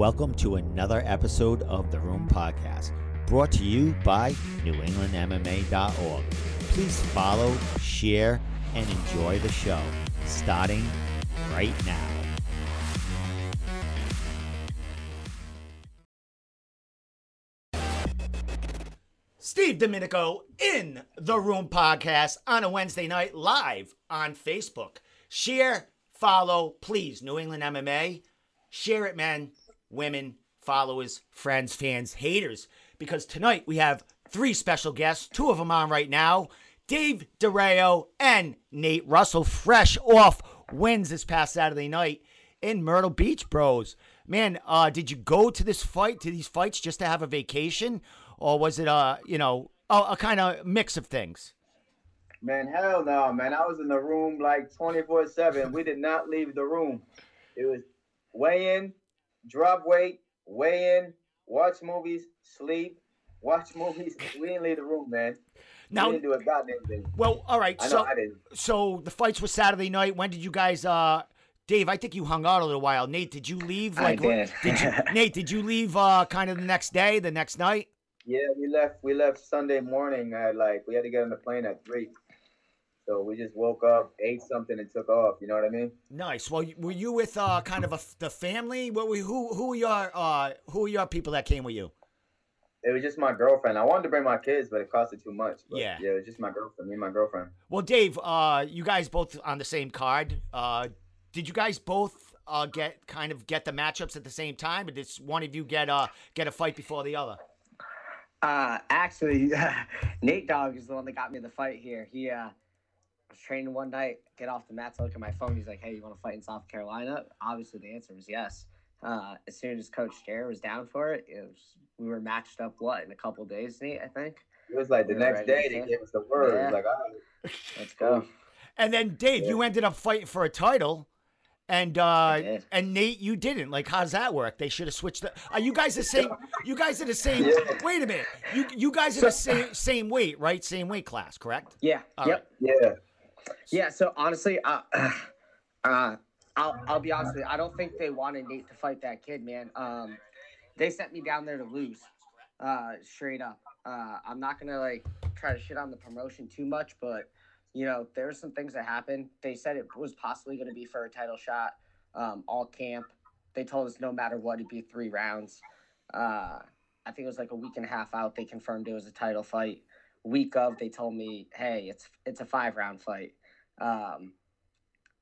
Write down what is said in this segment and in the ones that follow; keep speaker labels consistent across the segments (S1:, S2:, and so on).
S1: Welcome to another episode of the Room Podcast, brought to you by NewEnglandMMA.org. Please follow, share, and enjoy the show, starting right now. Steve Domenico in the Room Podcast on a Wednesday night live on Facebook. Share, follow, please, New England MMA. Share it, men, women, followers, friends, fans, haters, because tonight we have three special guests, two of them on right now. Dave Durao and Nate Russell, fresh off wins this past Saturday night in Myrtle Beach, bros. Man, uh, did you go to this fight, to these fights, just to have a vacation, or was it, uh, you know, a, a kind of mix of things?
S2: Man, hell no, man. I was in the room like 24 7. We did not leave the room. It was weigh in, drop weight, weigh in, watch movies, sleep, watch movies. We didn't leave the room, man.
S1: Now,
S2: we didn't do a goddamn thing.
S1: well, all right. So, so the fights were Saturday night. When did you guys? uh Dave, I think you hung out a little while. Nate, did you leave?
S3: I
S1: Like,
S3: did.
S1: you, Nate, did you leave uh kind of the next day, the next night?
S2: Yeah, we left. We left Sunday morning at like we had to get on the plane at three. So we just woke up, ate something, and took off. You know what I mean?
S1: Nice. Well, were you with uh kind of a, the family? What were who who were your uh who were your people that came with you?
S2: It was just my girlfriend. I wanted to bring my kids, but it costed too much. But
S1: Yeah.
S2: yeah, it was just my girlfriend. Me and my girlfriend.
S1: Well, Dave, uh, you guys both on the same card. Uh, did you guys both uh get kind of get the matchups at the same time, or did one of you get uh get a fight before the other?
S3: Uh, actually, Nate Dogg is the one that got me the fight here. He uh, was training one night, get off the mat to look at my phone. He's like, "Hey, you want to fight in South Carolina?" Obviously, the answer was yes. Uh, as soon as Coach Jair was down for it, it was we were matched up. What in a couple days, Nate? I think.
S2: It was like the
S3: We were
S2: next day
S3: to
S2: they gave us the word.
S3: Yeah.
S2: was like, all right.
S3: Let's go.
S1: And then Dave, you ended up fighting for a title, and uh, and Nate, you didn't. Like, how does that work? They should have switched. The, are you guys the same? You guys are the same.
S2: Yeah.
S1: Wait a minute. You you guys are the same same weight, right? Same weight class, correct?
S3: Yeah.
S1: All
S3: yep.
S2: Yeah.
S3: Yeah, so honestly, uh, uh, I'll I'll be honest with you. I don't think they wanted Nate to fight that kid, man. Um, they sent me down there to lose, uh, straight up. Uh, I'm not gonna like try to shit on the promotion too much, but you know, there's some things that happened. They said it was possibly gonna be for a title shot, um, all camp. They told us no matter what, it'd be three rounds. Uh, I think it was like a week and a half out. They confirmed it was a title fight. Week of, they told me, hey, it's it's a five round fight. Um,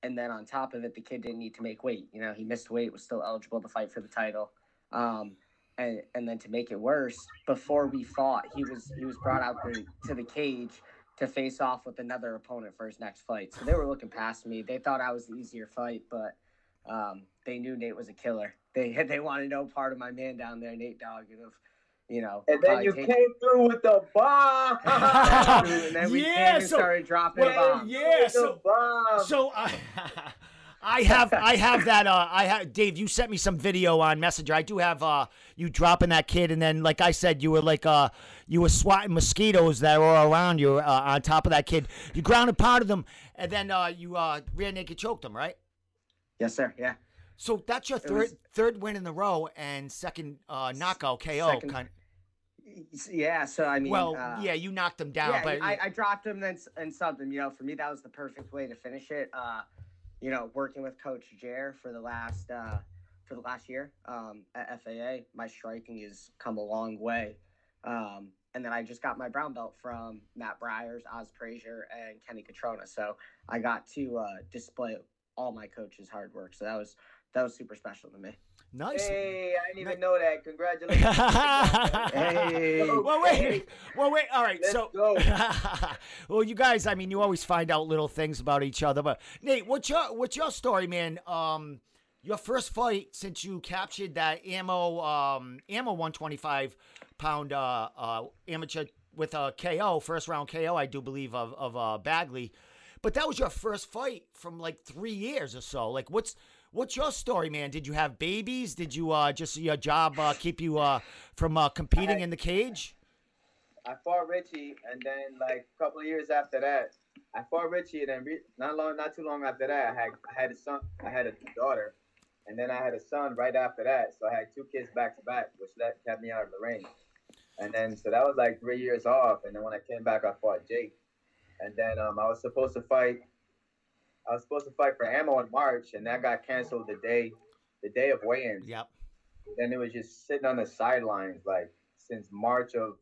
S3: and then on top of it, the kid didn't need to make weight. You know, he missed weight, was still eligible to fight for the title. Um, and and then to make it worse, before we fought, he was he was brought out the, to the cage to face off with another opponent for his next fight. So they were looking past me. They thought I was the easier fight, but um, they knew Nate was a killer. They they wanted no part of my man down there, Nate Dogg. And of, you know,
S2: And then you
S3: take-
S2: came through with the bomb.
S3: and then we
S1: Yeah,
S3: came and
S1: so-
S3: started dropping
S1: well,
S3: bombs.
S1: yeah,
S2: With the
S1: so-
S2: bomb.
S1: So I, I have I have that uh I have Dave. You sent me some video on Messenger. I do have uh you dropping that kid, and then like I said, you were like uh you were swatting mosquitoes that were around you uh, on top of that kid. You ground and pounded them, and then uh you uh rear naked choked them, right?
S3: Yes, sir. Yeah.
S1: So that's your
S3: It
S1: third
S3: was-
S1: third win in the row and second uh knockout KO.
S3: Second-
S1: kind
S3: Yeah. So I mean,
S1: well,
S3: uh,
S1: yeah, you knocked him down,
S3: yeah,
S1: but
S3: I, I dropped him then and subbed him. You know, for me, that was the perfect way to finish it. Uh, you know, working with Coach Jair for the last uh, for the last year um, at FAA, my striking has come a long way. Um, and then I just got my brown belt from Matt Bryers, Oz Frazier, and Kenny Catrona. So I got to uh, display all my coach's hard work. So that was that was super special to me.
S1: Nice.
S2: Hey, I didn't even know that. Congratulations.
S3: Hey.
S1: well, wait. Well, wait. All right.
S2: Let's
S1: so,
S2: go.
S1: well, you guys. I mean, you always find out little things about each other. But Nate, what's your what's your story, man? Um, your first fight since you captured that ammo um ammo 125 pound uh uh amateur with a KO first round KO I do believe of of uh Bagley, but that was your first fight from like three years or so. Like, what's What's your story, man? Did you have babies? Did you uh, just your job uh, keep you uh, from uh, competing in the cage?
S2: I fought Richie, and then like a couple of years after that, I fought Richie, and then not long, not too long after that, I had I had a son, I had a daughter, and then I had a son right after that. So I had two kids back to back, which that kept me out of the ring. And then so that was like three years off. And then when I came back, I fought Jake. And then um, I was supposed to fight. I was supposed to fight for ammo in March, and that got canceled the day, the day of weigh-ins.
S1: Yep.
S2: Then it was just sitting on the sidelines like since March of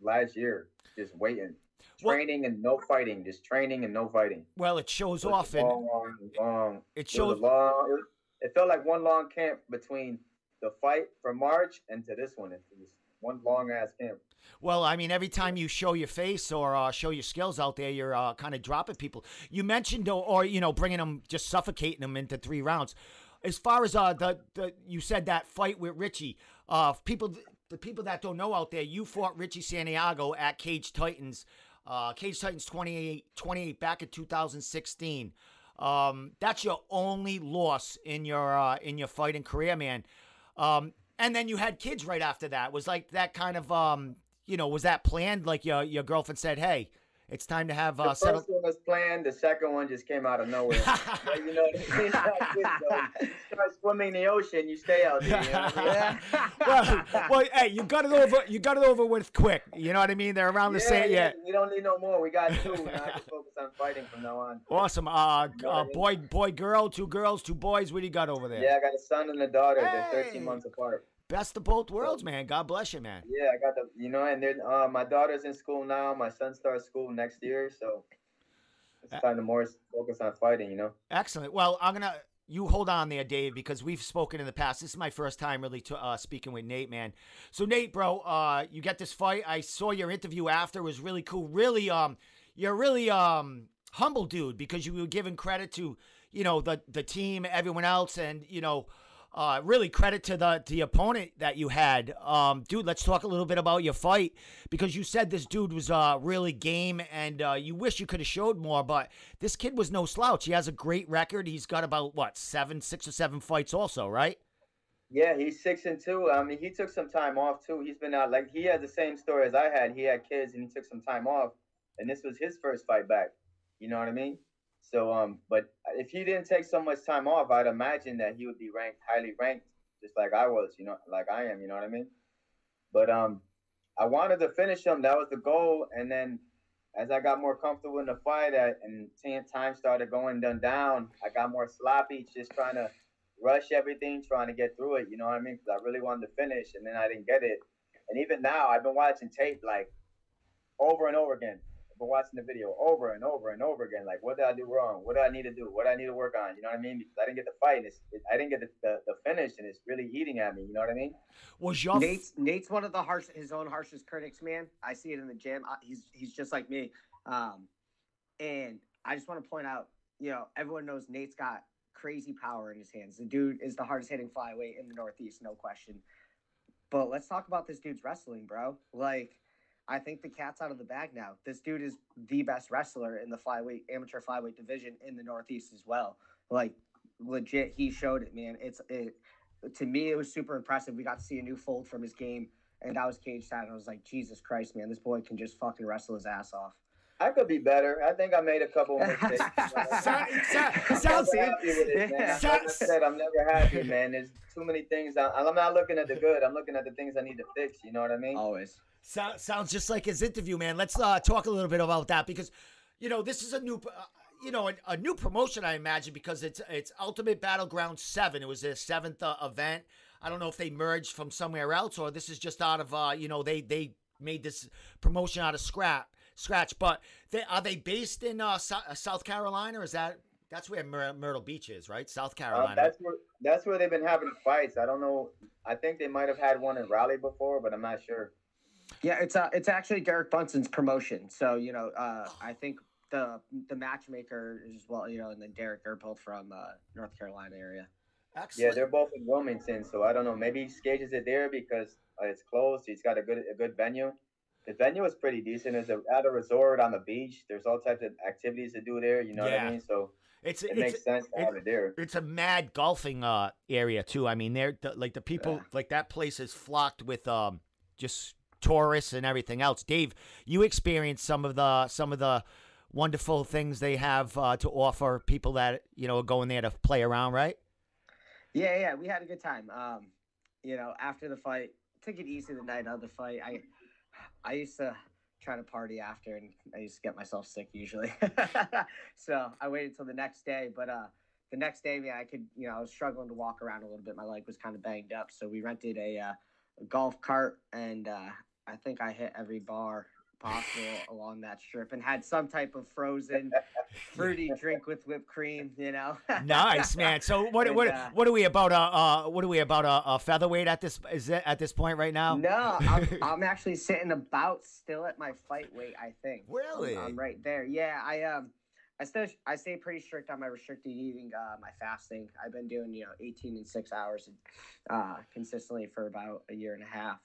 S2: last year, just waiting,
S1: Well-
S2: training and no fighting, just training and no fighting.
S1: Well, it shows
S2: It long, long, long.
S1: it shows.
S2: long. It, was- it felt like one long camp between the fight for March and to this one. It was one long ass camp.
S1: Well, I mean, every time you show your face or uh, show your skills out there, you're uh, kind of dropping people. You mentioned, or, or you know, bringing them, just suffocating them into three rounds. As far as uh, the, the you said that fight with Richie, uh, people, the people that don't know out there, you fought Richie Santiago at Cage Titans, uh, Cage Titans 28, 28 back in 2016. Um, that's your only loss in your uh, in your fighting career, man. Um, and then you had kids right after that. Was like that kind of um, you know, was that planned? Like your your girlfriend said, "Hey, it's time to have
S2: The
S1: uh,
S2: first
S1: settle."
S2: one was planned. The second one just came out of nowhere. But you know, what I mean? You start swimming in the ocean, you stay out there. You know I mean?
S1: well, well, hey, you got it over. You got it over with quick. You know what I mean? They're around the same. Yeah.
S2: We don't need no more. We got two. Now I focus on fighting from now on.
S1: Awesome. Uh, uh, boy, boy, girl, two girls, two boys. What do you got over there?
S2: Yeah, I got a son and a daughter. They're 13 months apart.
S1: Best of both worlds, man. God bless you, man.
S2: Yeah, I got the, you know, and then uh, my daughter's in school now. My son starts school next year, so it's time to more focus on fighting. You know.
S1: Excellent. Well, I'm gonna you hold on there, Dave, because we've spoken in the past. This is my first time really to, uh, speaking with Nate, man. So Nate, bro, uh, you get this fight. I saw your interview after. It was really cool. Really, um, you're really um humble dude because you were giving credit to you know the the team, everyone else, and you know. Uh, really credit to the the opponent that you had, um, dude. Let's talk a little bit about your fight because you said this dude was uh, really game, and uh, you wish you could have showed more. But this kid was no slouch. He has a great record. He's got about what seven, six or seven fights, also, right?
S2: Yeah, he's six and two. I mean, he took some time off too. He's been out like he had the same story as I had. He had kids and he took some time off, and this was his first fight back. You know what I mean? So, um, but if he didn't take so much time off, I'd imagine that he would be ranked highly ranked, just like I was. You know, like I am. You know what I mean? But um, I wanted to finish him. That was the goal. And then as I got more comfortable in the fight, uh, and time started going down, down, I got more sloppy, just trying to rush everything, trying to get through it. You know what I mean? Because I really wanted to finish, and then I didn't get it. And even now, I've been watching tape like over and over again. I've been watching the video over and over and over again. Like, what did I do wrong? What do I need to do? What do I need to work on? You know what I mean? Because I didn't get the fight, and it's, it, I didn't get the, the, the finish, and it's really eating at me. You know what I mean?
S1: Was your
S3: Nate's Nate's one of the harsh his own harshest critics, man. I see it in the gym. I, he's he's just like me. Um, and I just want to point out, you know, everyone knows Nate's got crazy power in his hands. The dude is the hardest hitting flyweight in the Northeast, no question. But let's talk about this dude's wrestling, bro. Like, I think the cat's out of the bag now. This dude is the best wrestler in the flyweight amateur flyweight division in the Northeast as well. Like, legit, he showed it, man. It's it to me, it was super impressive. We got to see a new fold from his game, and that was cage side. And I was like, Jesus Christ, man, this boy can just fucking wrestle his ass off.
S2: I could be better. I think I made a couple mistakes.
S1: Sound- sound-
S2: I'm
S1: sounds-
S2: never happy with it, man.
S3: Yeah.
S2: Like I said, I'm never happy, man. There's too many things. I, I'm not looking at the good. I'm looking at the things I need to fix. You know what I mean?
S3: Always.
S1: So, sounds just like his interview, man. Let's uh, talk a little bit about that because, you know, this is a new, uh, you know, a, a new promotion, I imagine, because it's it's Ultimate Battleground Seven. It was their seventh uh, event. I don't know if they merged from somewhere else or this is just out of, uh, you know, they they made this promotion out of scrap scratch. But they are they based in uh, so- uh, South Carolina? Or is that that's where Myr- Myrtle Beach is, right? South
S2: Um,
S1: Carolina.
S2: that's where that's where they've been having fights. I don't know. I think they might have had one in Raleigh before, but I'm not sure.
S3: Yeah, it's uh, it's actually Derek Bunson's promotion. So you know, uh, I think the the matchmaker is well, you know, and then Derek are both from uh, North Carolina area.
S2: Yeah, they're both in Wilmington, so I don't know. Maybe he stages it there because uh, it's close. He's got a good a good venue. The venue is pretty decent. It's a, at a resort on the beach. There's all types of activities to do there. You know what I mean? So
S1: it's
S2: it
S1: it's
S2: makes sense to have it there.
S1: it's a mad golfing uh area too. I mean, they're the, like the people
S2: Yeah.
S1: like that place is flocked with um just tourists and everything else. Dave, you experienced some of the some of the wonderful things they have uh, to offer people that you know are going there to play around, right?
S3: Yeah, yeah, we had a good time. Um, you know, after the fight, took it easy the night of the fight. I, I used to try to party after, and I used to get myself sick usually. so I waited till the next day, but uh, the next day, yeah, I could, you know, I was struggling to walk around a little bit. My leg was kind of banged up, so we rented a, uh, a golf cart, and uh, I think I hit every bar possible along that strip and had some type of frozen fruity drink with whipped cream, you know.
S1: nice man. So what
S3: And,
S1: what
S3: uh,
S1: what are we about? Uh, uh what are we about? Uh, a featherweight at this is it at this point right now?
S3: No, I'm, I'm actually sitting about still at my fight weight. I think. I'm-
S1: Really?
S3: I'm, right there. Yeah, I um, I still I stay pretty strict on my restricted eating, uh, my fasting. I've been doing you know 18 and six hours, uh, consistently for about a year and a half.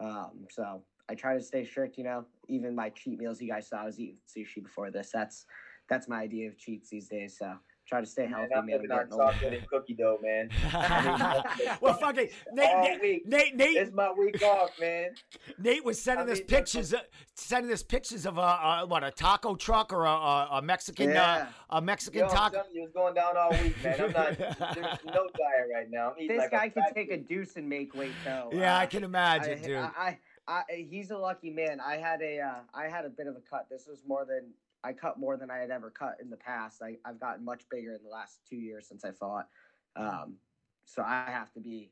S3: Um, so I try to stay strict. You know, even my cheat meals. You guys saw I was eating sushi before this. That's that's my idea of cheats these days. So try to stay healthy,
S2: Man, I'm
S3: man.
S2: living
S3: I'm
S2: on
S3: getting older.
S2: cookie dough, man.
S1: well, fucking Nate,
S2: All
S1: Nate,
S2: week.
S1: Nate, Nate,
S2: It's my week off, man.
S1: Nate was sending
S2: I
S1: us
S2: mean,
S1: pictures, uh, sending us pictures of a, a what a taco truck or a, a, a Mexican
S3: Yeah.
S1: uh, a Mexican
S2: Yo, I'm
S1: taco.
S2: telling you, it's going down all week, man. I'm not. There's no diet right now. I'm
S3: This
S2: like
S3: guy can
S2: fat
S3: take a deuce and make weight though.
S1: Yeah,
S3: Uh,
S1: I can imagine,
S3: I,
S1: dude.
S3: I, I, I, he's a lucky man. I had a, uh, I had a bit of a cut. This was more than I cut more than I had ever cut in the past. I, I've gotten much bigger in the last two years since I fought. Um, so I have to be,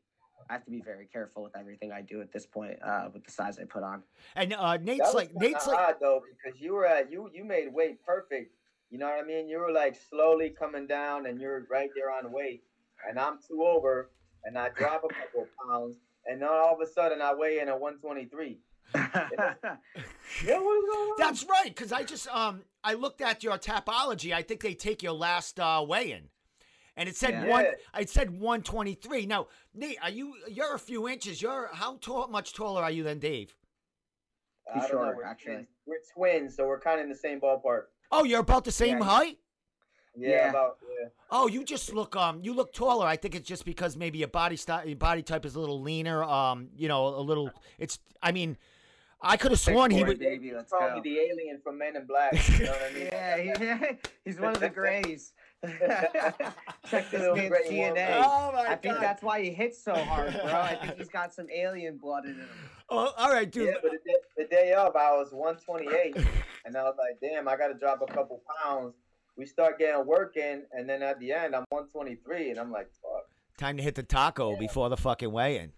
S3: I have to be very careful with everything I do at this point, uh, with the size I put on.
S1: and uh, Nate's like
S2: kinda
S1: Nate's like
S2: odd though because you were at you you made weight perfect. You know what I mean? You were like slowly coming down, and you're right there on weight. And I'm two over, and I drop a couple of pounds, and then all of a sudden I weigh in at 123. Yeah, what's going on?
S1: That's right, because I just um I looked at your tapology. I think they take your last uh, weigh-in, and it said
S3: Yeah.
S1: one. It said one twenty three. Now, Nate, are you? You're a few inches. You're how tall? Much taller are you than Dave?
S2: I don't know. We're
S3: actually.
S2: twins. We're twins, so we're kind of in the same ballpark.
S1: Oh, you're about the same
S3: Yeah.
S1: height.
S2: Yeah,
S3: Yeah.
S2: about yeah.
S1: Oh, you just look um you look taller. I think it's just because maybe your body style, your body type is a little leaner. Um, you know, a little. It's. I mean, I could have sworn he
S3: boy,
S1: would.
S3: baby, let's
S2: Probably
S3: go.
S2: the alien from Men in Black. You know what I mean?
S3: Yeah, he, he's one of the Greys. Check this
S2: Little
S3: man's
S2: gray one.
S3: DNA.
S1: Oh my
S3: I think that's why he hits so hard, bro. I think he's got some alien blood in him.
S1: Oh, all right, dude.
S2: Yeah, but the day, the day of, I was 128, and I was like, damn, I got to drop a couple pounds. We start getting working, and then at the end, I'm 123, and I'm like, fuck.
S1: Time to hit the taco before the fucking weigh-in.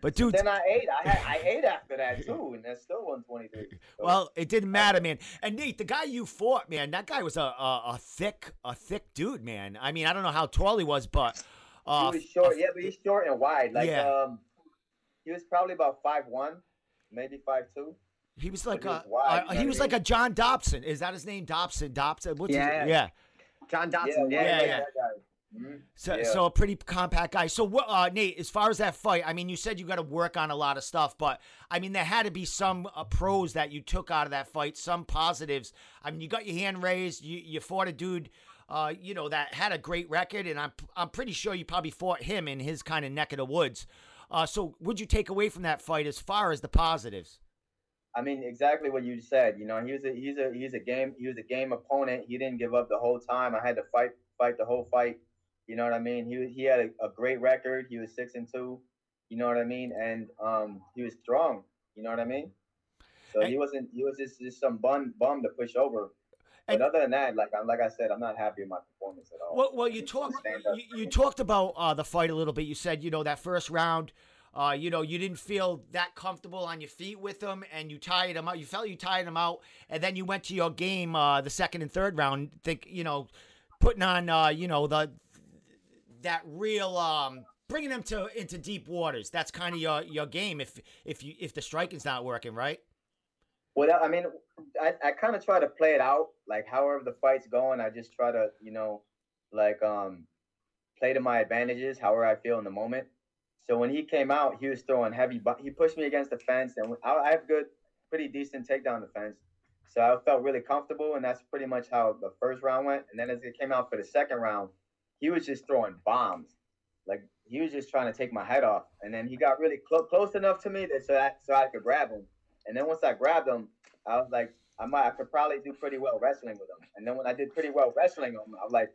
S1: But dude,
S2: Then I ate. I had, I ate after that too, and that's still 123. So,
S1: Well, it didn't matter, man. And Nate, the guy you fought, man, that guy was a a, a thick a thick dude, man. I mean, I don't know how tall he was, but uh,
S2: he was short. Yeah, but he's short and wide. Like,
S1: Yeah.
S2: um, he was probably about five one, maybe five two.
S1: he was like
S2: he
S1: a
S2: was wide,
S1: uh, he was like a John Dodson. Is that his name? Dodson. Dodson. What's
S3: Yeah.
S1: his Yeah.
S3: John
S2: Yeah,
S3: Dodson,
S1: yeah,
S3: yeah,
S2: like
S1: yeah.
S2: Mhm.
S1: So
S2: Yeah.
S1: so a pretty compact guy. So what, uh, Nate? As far as that fight, I mean, you said you got to work on a lot of stuff, but I mean, there had to be some uh, pros that you took out of that fight, some positives. I mean, you got your hand raised. You you fought a dude. Uh, you know that had a great record, and I'm I'm pretty sure you probably fought him in his kind of neck of the woods. Uh, so what'd you take away from that fight as far as the positives?
S2: I mean, exactly what you said. You know, he was a he's a he's a game he was a game opponent. He didn't give up the whole time. I had to fight fight the whole fight. You know what I mean? He he had a, a great record. He was six and two. You know what I mean? And um, he was strong. You know what I mean? So he wasn't. He was just, just some bum bum to push over. But
S1: And-
S2: other than that, like I'm like I said, I'm not happy with my performance at all.
S1: Well, well, you talked you, you talked about uh, the fight a little bit. You said you know that first round, uh, you know you didn't feel that comfortable on your feet with him, and you tired him out. You felt you tired him out, and then you went to your game uh, the second and third round. Think you know, putting on uh, you know the that real um, bringing them to into deep waters. That's kind of your your game. If if you if the striking's not working, right?
S2: Well, I mean, I, I kind of try to play it out, like however the fight's going. I just try to, you know, like um, play to my advantages, however I feel in the moment. So when he came out, he was throwing heavy. But He pushed me against the fence, and I, I have good, pretty decent takedown defense. So I felt really comfortable, and that's pretty much how the first round went. And then as it came out for the second round, he was just throwing bombs, like he was just trying to take my head off. And then he got really clo- close enough to me that so I, so I could grab him. And then once I grabbed him, I was like, I might, I could probably do pretty well wrestling with him. And then when I did pretty well wrestling him, I was like,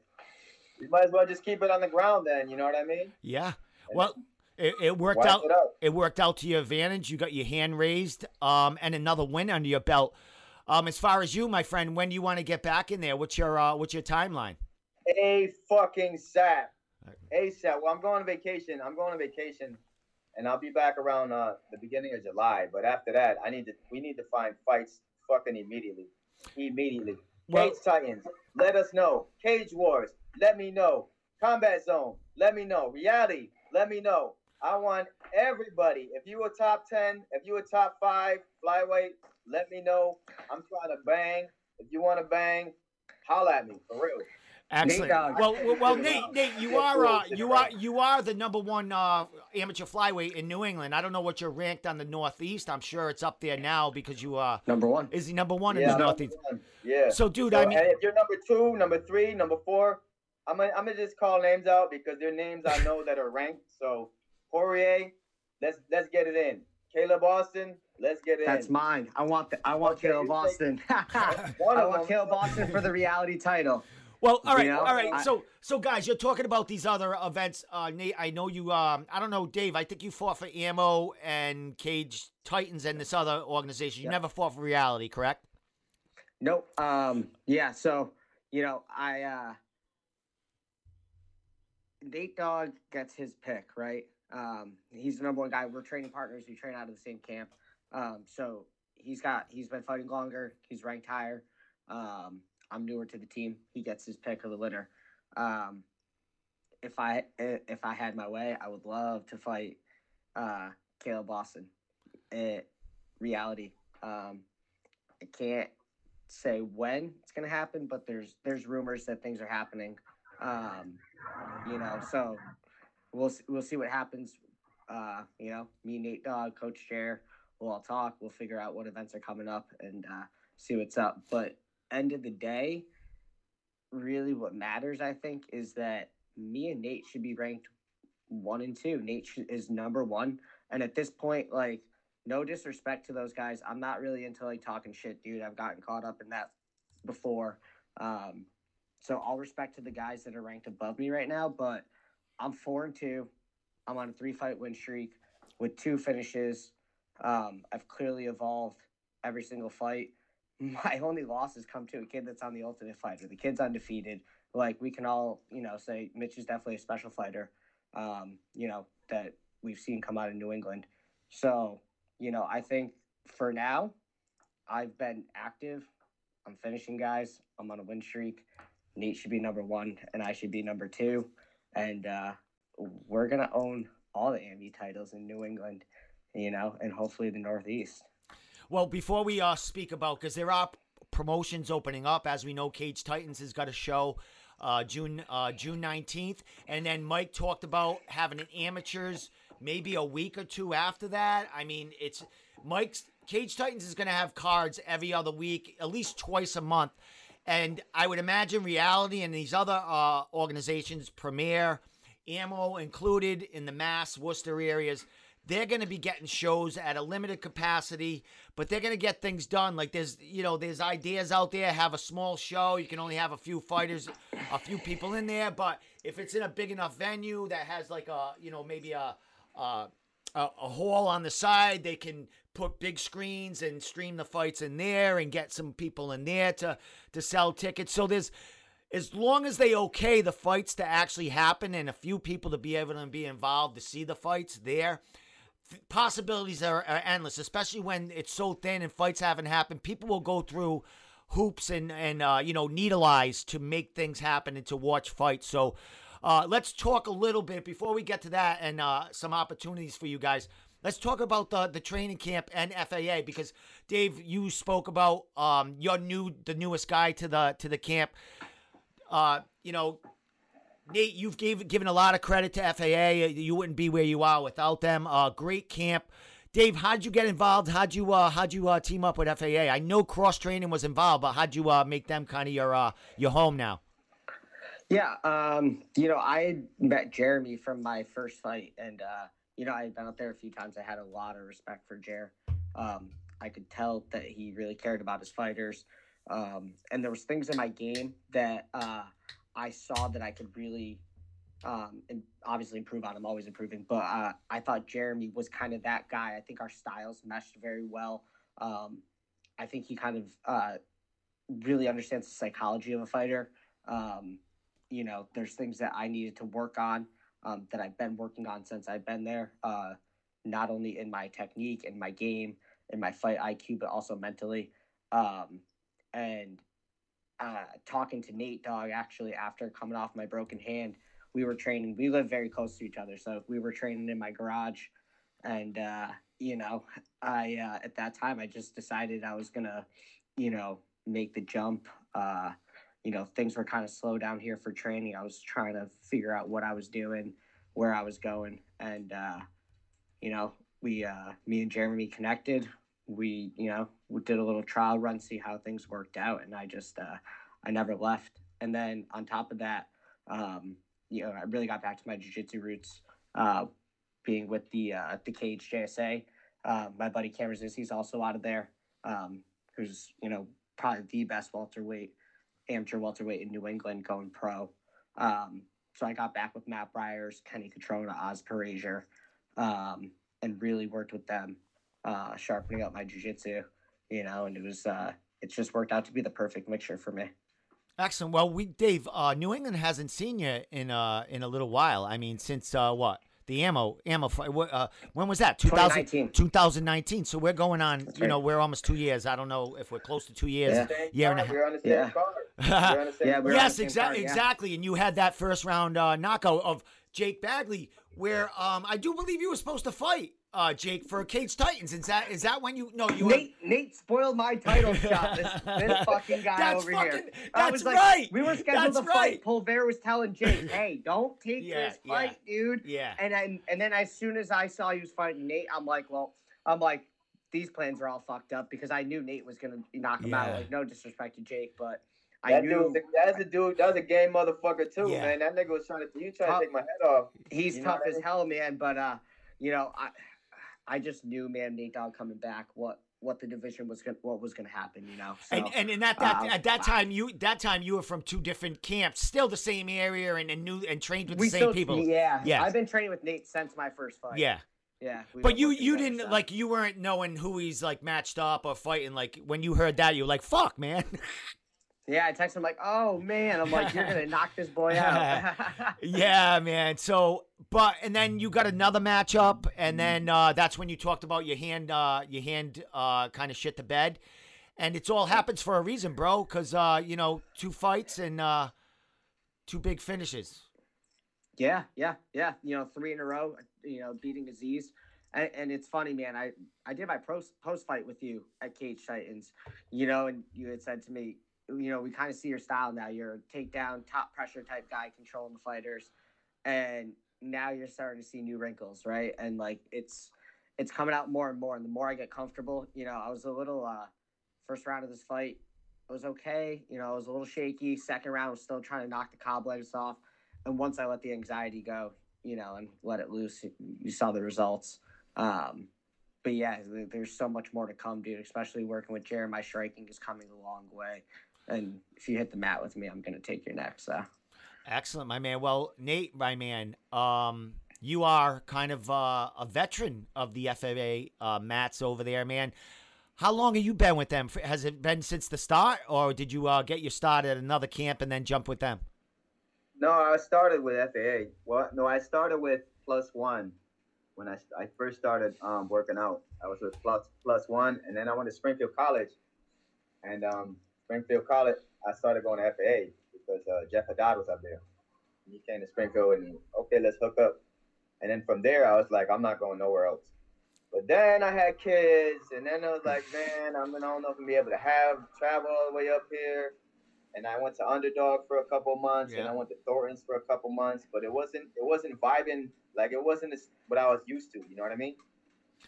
S2: You might as well just keep it on the ground then. You know what I mean?
S1: Yeah. Well, it, it worked out.
S2: it.
S1: It worked out to your advantage. You got your hand raised, um, and another win under your belt. Um, as far as you, my friend, when do you want to get back in there? What's your uh, what's your timeline?
S2: A fucking sap. ASAP. Well, I'm going on vacation. I'm going on vacation, and I'll be back around uh, the beginning of July. But after that, I need to. We need to find fights fucking immediately. Immediately.
S1: Well-
S2: Cage Titans. Let us know. Cage Wars. Let me know. Combat Zone. Let me know. Reality. Let me know. I want everybody. If you a top ten, if you a top five flyweight, let me know. I'm trying to bang. If you want to bang, holla at me for real.
S1: Excellent.
S3: Dogg.
S1: Well, well, well, Nate, Nate, you are uh, you are you are the number one uh, amateur flyweight in New England. I don't know what you're ranked on the Northeast. I'm sure it's up there now because you are
S3: Number one.
S1: is he number one in
S2: Yeah,
S1: the Northeast?
S2: one. Yeah.
S1: So, dude,
S2: So,
S1: I mean,
S2: if you're number two, number three, number four, I'm gonna, I'm gonna just call names out because they're names I know that are ranked. So Poirier, let's let's get it in. Caleb Austin, let's get it
S3: That's
S2: in.
S3: mine. I want the, I want
S2: Okay,
S3: Caleb
S2: Austin.
S3: Boston.
S2: One
S3: I want. Caleb Austin for the reality title.
S1: Well, all right,
S3: You know,
S1: all right.
S3: I-
S1: so, so guys, you're talking about these other events. Uh, Nate, I know you. Um, I don't know, Dave. I think you fought for Ammo and Cage Titans and this other organization. You never fought for Reality, correct?
S3: Nope. Um. Yeah. So you know, I uh Nate Dogg gets his pick, right? Um. He's the number one guy. We're training partners. We train out of the same camp. Um. So he's got he's been fighting longer. He's ranked higher. Um. I'm newer to the team. He gets his pick of the litter. Um. If I if I had my way, I would love to fight uh Caleb Boston. It, reality. Um. I can't say when it's gonna happen, but there's there's rumors that things are happening. Um, you know, so we'll we'll see what happens. Uh, you know, me, Nate Dogg, Coach Jer, we'll all talk. We'll figure out what events are coming up and uh, see what's up. But end of the day, really, what matters, I think, is that me and Nate should be ranked one and two. Nate is number one, and at this point, like no disrespect to those guys. I'm not really into like talking shit, dude. I've gotten caught up in that before. Um, so all respect to the guys that are ranked above me right now, but I'm four and two. I'm on a three fight win streak with two finishes. Um, I've clearly evolved every single fight. My only losses come to a kid that's on the Ultimate Fighter. The kid's undefeated. Like we can all, you know, say Mitch is definitely a special fighter. Um, you know that we've seen come out of New England. So you know, I think for now, I've been active. I'm finishing guys. I'm on a win streak. Nate should be number one, and I should be number two. And uh, we're gonna own all the AMU titles in New England, you know, and hopefully the Northeast.
S1: Well, before we uh, speak about, because there are promotions opening up, as we know, Cage Titans has got a show uh, June uh, June nineteenth, and then Mike talked about having an amateurs maybe a week or two after that. I mean, it's Mike's Cage Titans is going to have cards every other week, at least twice a month, and I would imagine Reality and these other uh, organizations, Premier, Ammo included in the Mass Worcester areas they're going to be getting shows at a limited capacity, but they're going to get things done. Like there's, you know, there's ideas out there. Have a small show. You can only have a few fighters, a few people in there. But if it's in a big enough venue that has like a, you know, maybe a, a, a, hall on the side, they can put big screens and stream the fights in there and get some people in there to to sell tickets. So there's as long as they okay the fights to actually happen and a few people to be able to be involved to see the fights there possibilities are, are endless, especially when it's so thin and fights haven't happened. People will go through hoops and and uh, you know needle eyes to make things happen and to watch fights. So uh, let's talk a little bit before we get to that and uh, some opportunities for you guys. Let's talk about the the training camp and FAA because Dave, you spoke about um, you're new, the newest guy to the to the camp. Uh, you know, Nate, you've gave, given a lot of credit to FAA. You wouldn't be where you are without them. Uh, great camp. Dave, how'd you get involved? How'd you uh, how'd you uh, team up with FAA? I know cross training was involved, but how'd you uh, make them kind of your uh, your home now?
S3: Yeah, um, you know, I met Jeremy from my first fight, and uh, you know, I had been out there a few times. I had a lot of respect for Jer. Um, I could tell that he really cared about his fighters, um, and there was things in my game that uh, I saw that I could really, um, and obviously improve on. I'm always improving, but uh, I thought Jeremy was kind of that guy. I think our styles meshed very well. Um, I think he kind of uh, really understands the psychology of a fighter. Um, you know, there's things that I needed to work on um, that I've been working on since I've been there. Uh, not only in my technique and my game in my fight IQ, but also mentally. Um, and uh, talking to Nate Dogg actually after coming off my broken hand, we were training. We live very close to each other, so we were training in my garage, and uh, you know, I uh, at that time I just decided I was gonna, you know, make the jump. Uh, you know, things were kind of slow down here for training. I was trying to figure out what I was doing, where I was going, and uh, you know, we, uh, me and Jeremy connected we you know we did a little trial run see how things worked out and i just uh, i never left. And then on top of that um, you know i really got back to my jiu-jitsu roots uh, being with the uh, the cage jsa uh, my buddy cameron he's also out of there um, who's you know probably the best welterweight amateur welterweight in new england going pro. Um, so i got back with matt briers kenny catrona oz Parazier, um, and really worked with them uh, sharpening up my jujitsu, you know, and it was uh, it's just worked out to be the perfect mixture for me.
S1: Excellent. Well, we Dave, uh, New England hasn't seen you in uh in a little while. I mean, since uh, what the ammo ammo uh, when was that
S3: 2019.
S1: 2019 so we're going on That's you right. know we're almost two years i don't know if we're close to two years
S2: yeah, year and a half we're on the same yeah. card.
S1: yeah, yes exa- card, yeah. exactly and you had that first round uh, knockout of jake bagley where um, i do believe you were supposed to fight uh, Jake, for Cage Titans. Is that is that when you no you
S3: Nate were... Nate spoiled my title shot. This, this fucking guy
S1: that's
S3: over
S1: fucking,
S3: here.
S1: That's was like, right.
S3: We were scheduled
S1: that's
S3: to
S1: right.
S3: fight. Pulver was telling Jake, "Hey, don't take
S1: yeah,
S3: this fight,
S1: yeah.
S3: dude."
S1: Yeah.
S3: And I, and then as soon as I saw he was fighting Nate, I'm like, well, I'm like, these plans are all fucked up because I knew Nate was gonna knock him yeah. out. Like, no disrespect to Jake, but. I
S2: that
S3: knew
S2: dude, that's a dude. That was a game motherfucker too, yeah. man. That nigga was trying to, you trying to take my head off.
S3: He's tough as hell, man. But uh, you know, I, I just knew, man, Nate Dogg coming back, what what the division was going what was going to happen, you know. So,
S1: and and in that, that uh, at that time you that time you were from two different camps, still the same area and, and knew and trained with the same
S3: still,
S1: people.
S3: Yeah, yeah. I've been training with Nate since my first fight.
S1: Yeah.
S3: Yeah,
S1: but you you didn't like you weren't knowing who he's like matched up or fighting. Like when you heard that, you were like, "Fuck, man."
S3: Yeah, I text him like, "Oh man," I'm like, "You're gonna knock this boy out."
S1: yeah, man. So, but and then you got another matchup, and then uh, that's when you talked about your hand, uh, your hand, uh, kind of shit the bed, and it's all happens for a reason, bro. Because uh, you know, two fights and uh, two big finishes.
S3: Yeah, yeah, yeah. You know, three in a row. You know, beating Aziz. And, and it's funny, man. I, I did my post post fight with you at Cage Titans, you know, and you had said to me, you know, we kind of see your style now. You're a takedown, top pressure type guy, controlling the fighters, and now you're starting to see new wrinkles, right? And like it's it's coming out more and more. And the more I get comfortable, you know, I was a little uh, first round of this fight, it was okay. You know, I was a little shaky. Second round, was still trying to knock the cobwebs off. And once I let the anxiety go, you know, and let it loose, you saw the results. Um, but yeah, there's so much more to come, dude. Especially working with Jeremy, my striking is coming a long way. And if you hit the mat with me, I'm gonna take your neck. So
S1: excellent, my man. Well, Nate, my man, um, you are kind of uh, a veteran of the FAA uh, mats over there, man. How long have you been with them? Has it been since the start, or did you uh, get your start at another camp and then jump with them?
S2: No, I started with FAA. Well, no, I started with Plus One when I, I first started um, working out. I was with Plus Plus One, and then I went to Springfield College, and um, Springfield College, I started going to FAA because uh, Jeff Haddad was up there. He came to Springfield and okay, let's hook up. And then from there, I was like, I'm not going nowhere else. But then I had kids, and then I was like, man, I'm gonna, I don't know if I'm gonna be able to have travel all the way up here. And I went to Underdog for a couple months, yeah. and I went to Thornton's for a couple months, but it wasn't it wasn't vibing like it wasn't what I was used to. You know what I mean?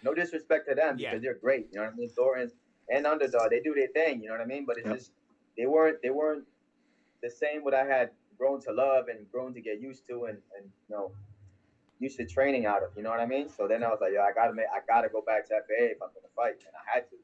S2: No disrespect to them yeah. because they're great. You know what I mean? Thornton's and underdog. They do their thing, you know what I mean? But it's yep. just they weren't they weren't the same what I had grown to love and grown to get used to and, and you know used to training out of, you know what I mean? So then I was like, yo, I gotta make I gotta go back to FAA if I'm gonna fight. And I had to.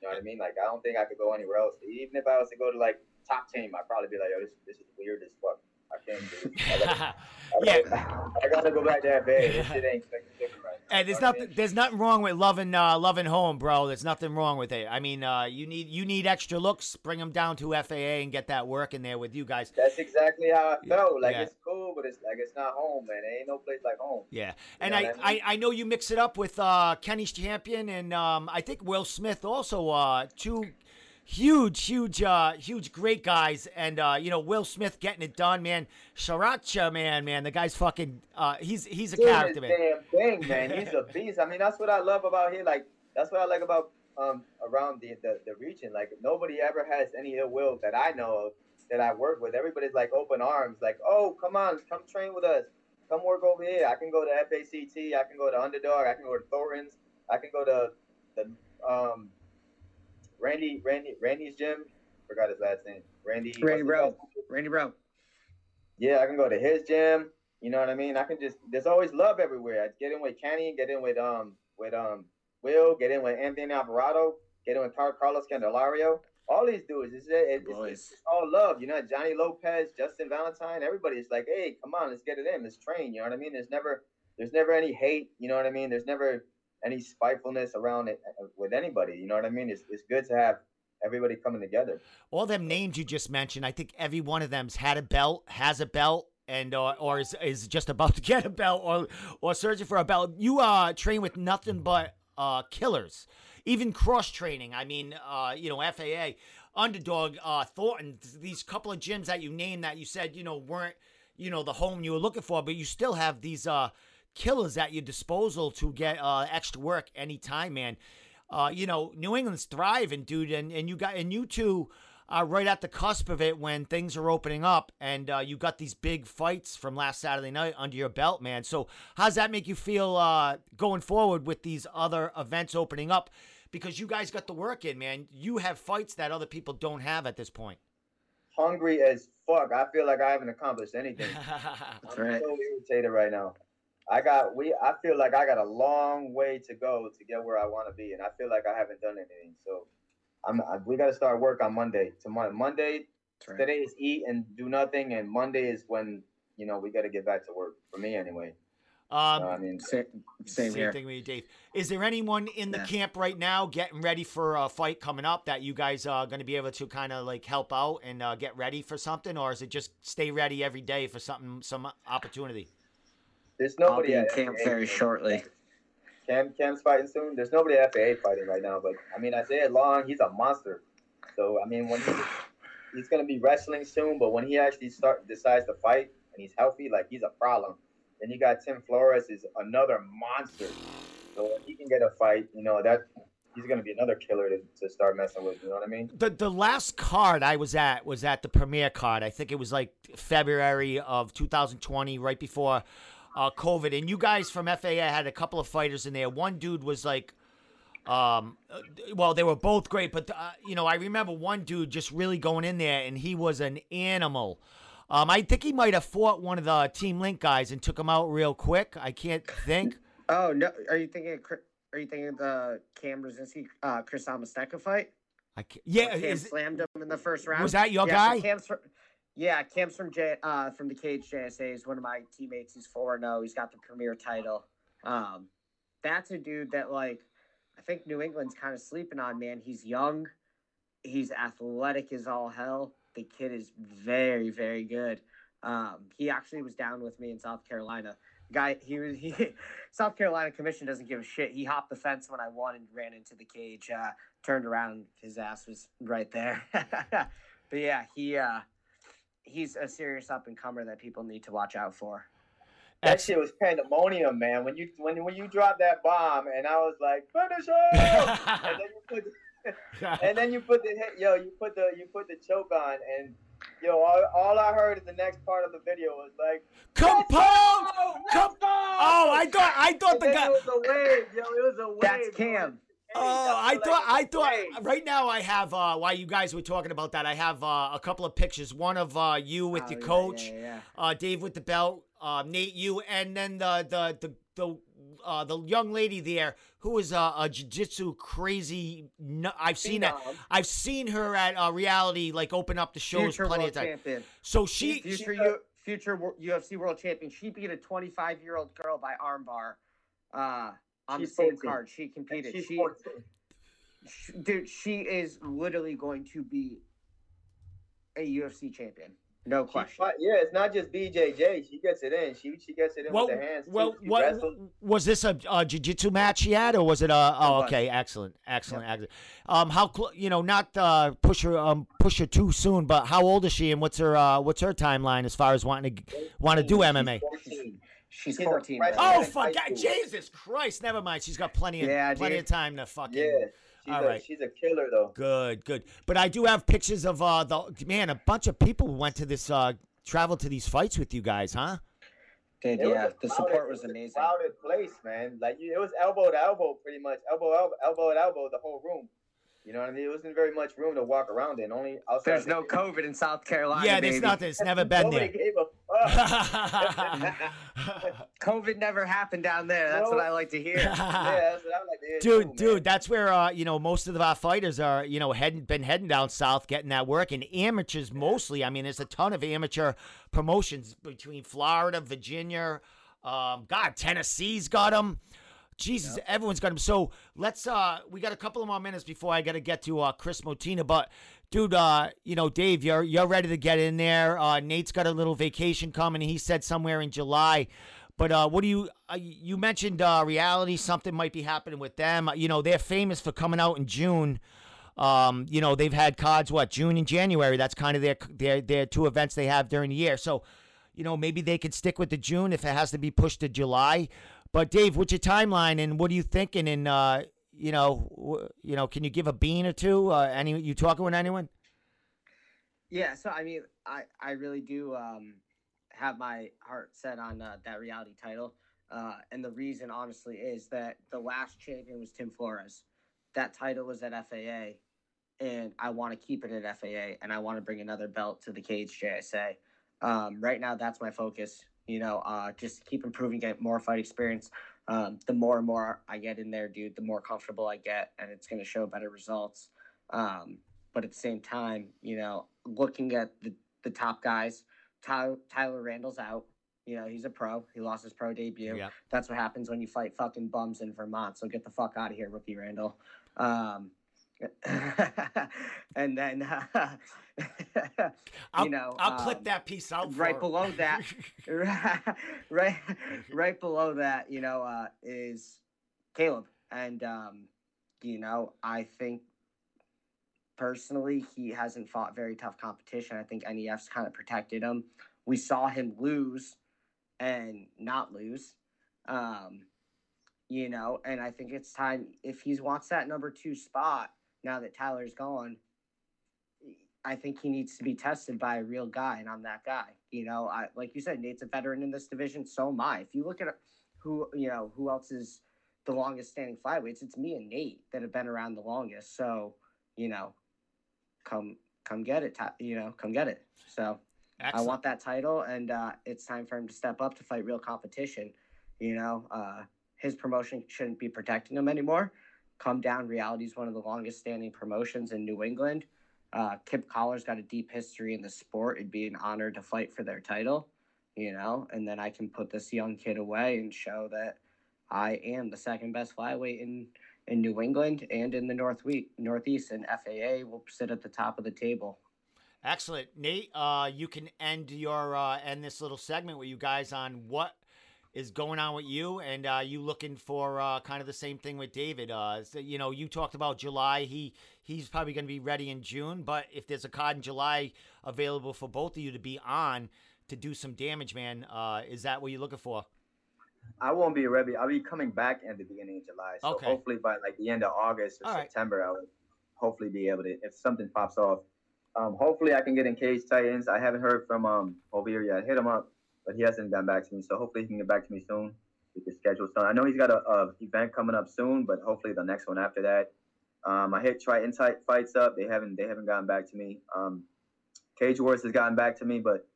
S2: You know what I mean? Like I don't think I could go anywhere else. Even if I was to go to like top team, I'd probably be like, yo, this this is weird as fuck. I can't do it. I gotta, I
S1: Yeah.
S2: gotta, I gotta go back to that bed. This shit ain't clicking right. now.
S1: And there's
S2: You know what I
S1: nothing
S2: mean?
S1: there's nothing wrong with loving uh, loving home, bro. There's nothing wrong with it. I mean, uh, you need you need extra looks. Bring them down to FAA and get that work in there with you guys.
S2: That's exactly how I felt. Like
S1: Yeah.
S2: it's cool, but it's like it's not home, man. There ain't no place like home.
S1: Yeah, and
S2: know
S1: I,
S2: I
S1: I. I know you mix it up with uh, Kenny's champion and um, I think Will Smith also uh, two huge, huge, uh, huge, great guys. And uh, you know Will Smith getting it done, man. Sriracha, man, man, the guy's fucking. Uh, he's he's a
S2: Doing
S1: character, man.
S2: damn thing, man. He's a beast. I mean, that's what I love about here. Like that's what I like about um around the the, the region. Like nobody ever has any ill will that I know of that I work with. Everybody's like open arms. Like, oh, come on, come train with us. Come work over here. I can go to FACT. I can go to Underdog. I can go to Thornton's. I can go to the um Randy Randy Randy's gym. Forgot his last name. Randy.
S3: Randy
S2: what's
S3: Bro. Randy Bro.
S2: Yeah, I can go to his gym. You know what I mean? I can just there's always love everywhere. I get in with Kenny, get in with um with um Will, get in with Anthony Alvarado, get in with Car- Carlos Candelario. All these dudes, it's, it's, it's, it's all love. You know, Johnny Lopez, Justin Valentine, everybody's like, hey, come on, let's get it in, let's train. You know what I mean? There's never there's never any hate. You know what I mean? There's never any spitefulness around it uh, with anybody. You know what I mean? It's it's good to have everybody coming together.
S1: All them names you just mentioned, I think every one of them's had a belt, has a belt, and uh, or is, is just about to get a belt or or searching for a belt. You uh train with nothing but uh killers, even cross training. I mean, uh, you know, FAA, underdog, uh, Thornton. These couple of gyms that you named that you said you know weren't you know the home you were looking for, but you still have these uh killers at your disposal to get uh extra work anytime, man. Uh, you know, New England's thriving, dude, and, and you got and you two are right at the cusp of it when things are opening up, and uh, you got these big fights from last Saturday night under your belt, man. So, how does that make you feel uh, going forward with these other events opening up? Because you guys got the work in, man. You have fights that other people don't have at this point.
S2: Hungry as fuck. I feel like I haven't accomplished anything.
S3: That's
S2: I'm
S3: right.
S2: so irritated right now. I got we. I feel like I got a long way to go to get where I want to be, and I feel like I haven't done anything. So, I'm. I, we got to start work on Monday. Tomorrow, Monday.
S3: That's right.
S2: Today is eat and do nothing, and Monday is when you know we got to get back to work. For me, anyway.
S1: um,
S2: Uh, I mean,
S3: Same, same here.
S1: thing with you, Dave. Is there anyone in the
S3: Yeah.
S1: camp right now getting ready for a fight coming up that you guys are going to be able to kind of like help out and uh, get ready for something, or is it just stay ready every day for something, some opportunity?
S2: There's
S3: I'll
S2: nobody
S3: be in
S2: at
S3: camp
S2: FAA
S3: very
S2: fighting.
S3: shortly.
S2: Cam Cam's fighting soon. There's nobody at FAA fighting right now, but I mean Isaiah Long, he's a monster. So I mean when he he's gonna be wrestling soon, but when he actually start decides to fight and he's healthy, like he's a problem. Then you got Tim Flores is another monster. So if he can get a fight, you know that he's gonna be another killer to, to start messing with. You know what I mean?
S1: The the last card I was at was at the premiere card. I think it was like February of 2020, right before uh, COVID. And you guys from FAA had a couple of fighters in there. One dude was like, um, uh, well, they were both great, but uh, you know, I remember one dude just really going in there, and he was an animal. Um, I think he might have fought one of the Team Link guys and took him out real quick. I can't think.
S3: Oh no! Are you thinking? Of, are you thinking of the Cam Brzezinski, uh, Chris Amasteka fight?
S1: I can't, yeah,
S3: Cam
S1: is,
S3: slammed him in the first round.
S1: was that your
S3: yeah,
S1: guy?
S3: So Cam's yeah, Cam's from J, uh, from the Cage JSA. He's one of my teammates. He's four zero. He's got the premier title. Um, that's a dude that like I think New England's kind of sleeping on. Man, he's young. He's athletic as all hell. The kid is very very good. Um, he actually was down with me in South Carolina. Guy, he was he. South Carolina Commission doesn't give a shit. He hopped the fence when I won and ran into the cage. Uh, turned around, his ass was right there. but yeah, he uh, he's a serious up and comer that people need to watch out for.
S2: That shit was pandemonium, man. When you when when you dropped that bomb, and I was like, finish him! and then you put and then you put the hit, yo, you put the you put the choke on, and yo, all, all I heard in the next part of the video was like,
S1: Compound!
S2: "Let's
S1: Com-
S2: go!
S1: Oh, I thought I thought
S2: And
S1: the guy.
S2: It was a wave, yo. It was a wave.
S3: That's
S2: bro.
S3: Cam.
S1: Oh, I thought I
S2: a
S1: thought right now I have uh while you guys were talking about that, I have uh, a couple of pictures. One of uh you with
S3: Oh, yeah,
S1: coach,
S3: yeah, yeah.
S1: uh Dave with the belt, uh Nate you and then the the the the uh, the young lady there who is uh, a jiu-jitsu crazy nu- I've seen that I've seen her at uh, reality like open up the shows
S3: Future
S1: plenty of times. So she,
S3: Future
S2: She's
S3: U- future UFC world champion. She beat a 25 year old girl by armbar uh, on
S2: She's
S3: the same
S2: 14.
S3: card. She competed.
S2: She's
S3: She, dude, she is literally going to be a UFC champion. No question.
S2: fight- yeah, it's not just BJJ. She gets it in. She she gets it in
S1: Well,
S2: with her hands. too.
S1: well,
S2: She
S1: what
S2: wrestles.
S1: was this a, a jiu-jitsu match she had, or was it a? Oh, okay, excellent, excellent, excellent. Um, how cl- you know, not uh, push her, um, push her too soon, but how old is she, and what's her, uh, what's her timeline as far as wanting to want to do
S2: She's
S1: MMA?
S2: 14.
S3: She's
S2: She's
S3: 14.
S2: freshman.
S1: Oh, fuck, God. Jesus Christ! Never mind. She's got plenty of
S3: Yeah,
S1: plenty
S3: dude.
S1: of time to fucking.
S2: Yeah, she's
S1: All
S2: a
S1: right.
S2: she's a killer though.
S1: Good, good. But I do have pictures of uh the man. A bunch of people went to this uh traveled to these fights with you guys, huh?
S3: Dude,
S2: It
S3: yeah, the
S2: crowded-
S3: support was
S2: it a
S3: amazing.
S2: Crowded place, man. Like it was elbow to elbow, pretty much elbow elbow, elbow to elbow, the whole room. You know what I mean? It wasn't very much room to walk around in. Only outside.
S3: There's
S2: the
S3: no. COVID in South Carolina.
S1: yeah, there's
S3: baby.
S1: nothing. It's never been
S2: Nobody
S1: there.
S2: gave a fuck.
S3: COVID never happened down there. That's what I like to hear.
S2: yeah, that's what I like to hear
S1: dude,
S2: too, man.
S1: dude, that's where uh, you know most of our fighters are. You know, heading been heading down south, getting that work, and amateurs mostly. I mean, there's a ton of amateur promotions between Florida, Virginia, um, God, Tennessee's got them. Jesus, everyone's got them. So let's. uh We got a couple of more minutes before I got to get to uh Kris Moutinho, but. Dude, uh, you know, Dave, you're you're ready to get in there. Uh, Nate's got a little vacation coming. He said somewhere in July. But uh, what do you? Uh, you mentioned uh, reality. Something might be happening with them. You know, they're famous for coming out in June. Um, you know, they've had cards what June and January. That's kind of their their their two events they have during the year. So, you know, maybe they could stick with the June if it has to be pushed to July. But Dave, what's your timeline and what are you thinking? And uh, you know, you know, can you give a bean or two? Uh, any you talking with anyone?
S3: Yeah, so I mean, I I really do um, have my heart set on uh, that reality title, uh, and the reason, honestly, is that the last champion was Tim Flores. That title was at FAA, and I want to keep it at FAA, and I want to bring another belt to the cage JSA. Um, right now, that's my focus. You know, uh, just keep improving, get more fight experience. Um, the more and more I get in there, dude, the more comfortable I get, and it's going to show better results. Um, but at the same time, you know, looking at the, the top guys, Tyler, Tyler Randall's out. You know, he's a pro. He lost his pro debut.
S1: Yeah.
S3: That's what happens when you fight fucking bums in Vermont. So get the fuck out of here, rookie Randall. Um, and then,
S1: I'll,
S3: you know,
S1: I'll clip
S3: um,
S1: that piece out.
S3: right below that. right, right below that, you know, uh, is Caleb, and um, you know, I think personally he hasn't fought very tough competition. I think NEF's kind of protected him. We saw him lose and not lose. Um, you know, and I think it's time if he wants that number two spot now that Tyler's gone. I think he needs to be tested by a real guy, and I'm that guy. You know, I like you said, Nate's a veteran in this division. So am I. If you look at who you know who else is the longest standing flyweights, it's me and Nate that have been around the longest. So you know, come come get it. You know, come get it. So I want that title, and uh, it's time for him to step up to fight real competition. You know, uh, his promotion shouldn't be protecting him anymore. Come down. Reality is one of the longest standing promotions in New England. Uh, Kip Kollar's got a deep history in the sport. It'd be an honor to fight for their title, you know, and then I can put this young kid away and show that I am the second best flyweight in, in New England and in the North Northeast, and FAA will sit at the top of the table.
S1: Excellent, Nate. Uh, you can end your uh, end this little segment with you guys on what is going on with you, and uh, you looking for uh, kind of the same thing with David. Uh, so, you know, you talked about July. He he's probably going to be ready in June, but if there's a card in July available for both of you to be on to do some damage, man, uh, is that what you're looking for?
S2: I won't be ready. I'll be coming back in the beginning of July. So
S1: Okay.
S2: hopefully by like the end of August or
S1: All right.
S2: September, I will hopefully be able to. If something pops off, um, hopefully I can get in Cage Titans. I haven't heard from um Ovir yet. Hit him up, but he hasn't gotten back to me. So hopefully he can get back to me soon. We can schedule something. I know he's got a, a event coming up soon, but hopefully the next one after that. Um, I hit Triton type fights up. They haven't they haven't gotten back to me. Um, Cage Wars has gotten back to me, but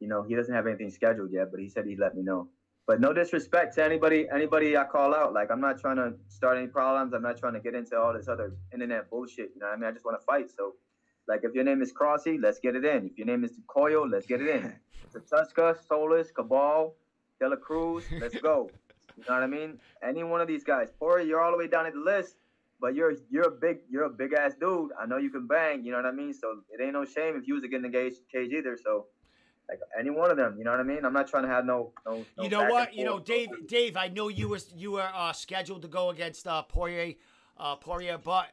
S2: you know he doesn't have anything scheduled yet. But he said he'd let me know. But no disrespect to anybody anybody I call out. Like I'm not trying to start any problems. I'm not trying to get into all this other internet bullshit. You know I mean? I just want to fight. So Like if your name is Crossy, let's get it in. If your name is Coyo, let's get it in. Tatushka, Solis, Cabal, De La Cruz, let's go. You know what I mean? Any one of these guys. Poirier, you're all the way down at the list, but you're you're a big you're a big ass dude. I know you can bang. You know what I mean? So it ain't no shame if you was to get in the cage, cage either. So like any one of them, you know what I mean? I'm not trying to have no no. no
S1: You know what? You know. Dave. Dave, I know you was you were uh, scheduled to go against uh, Poirier, uh, Poirier, but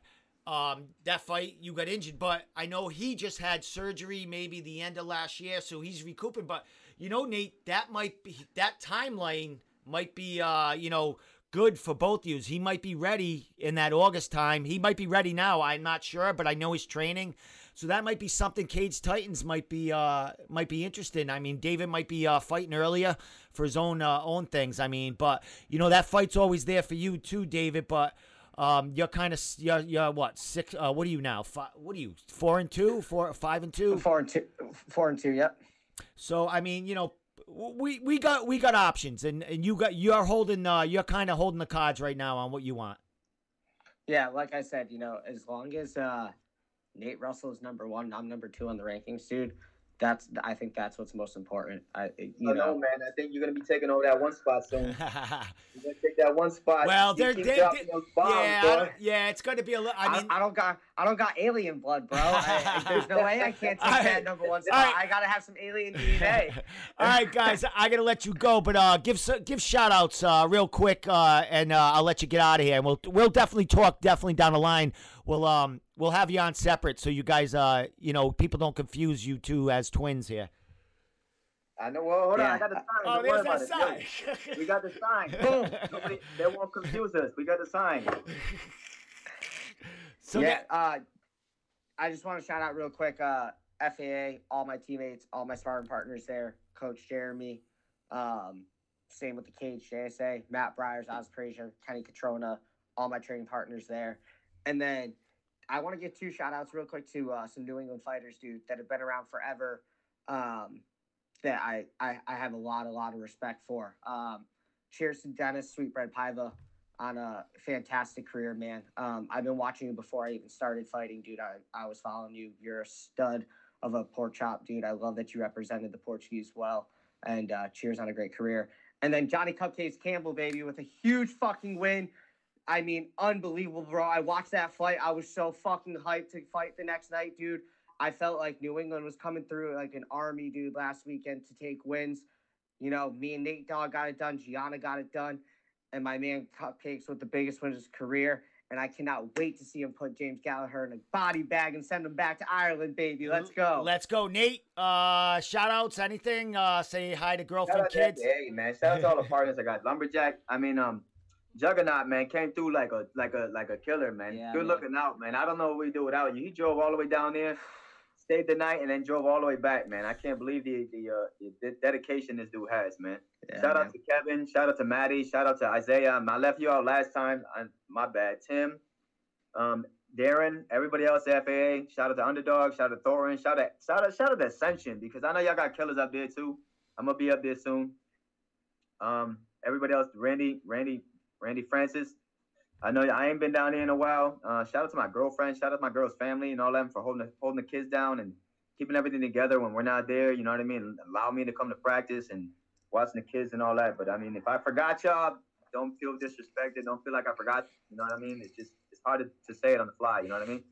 S1: um, that fight you got injured. But I know he just had surgery, maybe the end of last year, so he's recouping. But you know, Nate, that might be that timeline might be uh, you know good for both yous. He might be ready in that August time. He might be ready now. I'm not sure, but I know he's training. So that might be something Cage Titans might be uh might be interested in. I mean, David might be uh fighting earlier for his own uh, own things. I mean, but you know that fight's always there for you too, David. But um, you're kind of you're, you're what six? Uh, what are you now? Five, what are you? Four and two? Four, five and two?
S3: Four and two. Four and two. Yep.
S1: So I mean, you know, we we got we got options, and and you got you're holding uh you're kind of holding the cards right now on what you want.
S3: Yeah, like I said, you know, as long as uh, Nate Russell is number one, I'm number two on the rankings, dude. That's I think that's what's most important. I you
S2: I know,
S3: know.
S2: man. I think you're gonna be taking over that one spot soon. You're gonna take that one spot.
S1: Well, they're- they-
S2: dropping
S1: they-
S2: those bombs,
S1: yeah, I
S2: boy.
S1: don't- yeah, it's going to be a little. I
S3: I,
S1: mean,
S3: I don't got I don't got alien blood, bro. I, I- there's no way I can't take
S1: All right.
S3: that number one spot.
S1: right.
S3: I gotta have some alien DNA.
S1: All right, guys, I gotta let you go, but uh, give s- give shout outs uh, real quick, uh, and uh, I'll let you get out of here. And we'll we'll definitely talk definitely down the line. We'll um we'll have you on separate so you guys uh you know people don't confuse you two as twins here.
S2: I know. Well, hold on. I got the sign.
S1: Oh,
S2: Don't
S1: there's
S2: about
S1: that sign.
S2: Yo, we got the sign. Boom. Nobody, they won't confuse us. We got the sign.
S1: so
S3: yeah,
S1: that-
S3: uh, I just want to shout out real quick, uh, FAA, all my teammates, all my sparring partners there, Coach Jeremy, um, same with the cage, JSA, Matt Bryers, Oz Frazier, Kenny Catrona, all my training partners there. And then I want to give two shout outs real quick to uh, some New England fighters, dude, that have been around forever. Um, that I, I, I have a lot, a lot of respect for. Um, cheers to Dennis Sweetbread Paiva on a fantastic career, man. Um, I've been watching you before I even started fighting, dude. I, I was following you. You're a stud of a pork chop, dude. I love that you represented the Portuguese well. And uh, cheers on a great career. And then Johnny Cupcakes Campbell, baby, with a huge fucking win. I mean, unbelievable, bro. I watched that fight. I was so fucking hyped to fight the next night, dude. I felt like New England was coming through like an army, dude, last weekend to take wins. You know, me and Nate Dogg got it done. Gianna got it done. And my man Cupcakes with the biggest win of his career. And I cannot wait to see him put James Gallagher in a body bag and send him back to Ireland, baby. Let's go.
S1: Let's go, Nate. Uh, shout outs, anything? Uh, say hi to girlfriend,
S2: out to
S1: kids.
S2: Hey, man. Shout out to all the partners I got. Lumberjack. I mean, um, Juggernaut, man, came through like a like a like a killer, man.
S3: Yeah,
S2: Good
S3: man.
S2: looking out, man. I don't know what we do without you. He drove all the way down there, stayed the night, and then drove all the way back, man. I can't believe the the, uh, the dedication this dude has, man.
S3: Yeah,
S2: shout
S3: man.
S2: out to Kevin. Shout out to Maddie. Shout out to Isaiah. I left you out last time. I, my bad. Tim, um, Darren, everybody else at FAA. Shout out to Underdog. Shout out to Thorin. Shout out, shout out, shout out to Ascension because I know y'all got killers up there too. I'm gonna be up there soon. Um, everybody else, Randy, Randy, Randy Francis. I know I ain't been down here in a while. Uh, shout out to my girlfriend. Shout out to my girl's family and all them for holding the, holding the kids down and keeping everything together when we're not there. You know what I mean? Allow me to come to practice and watching the kids and all that. But I mean, if I forgot y'all, don't feel disrespected. Don't feel like I forgot. You know what I mean? It's just it's hard to, to say it on the fly. You know what I mean?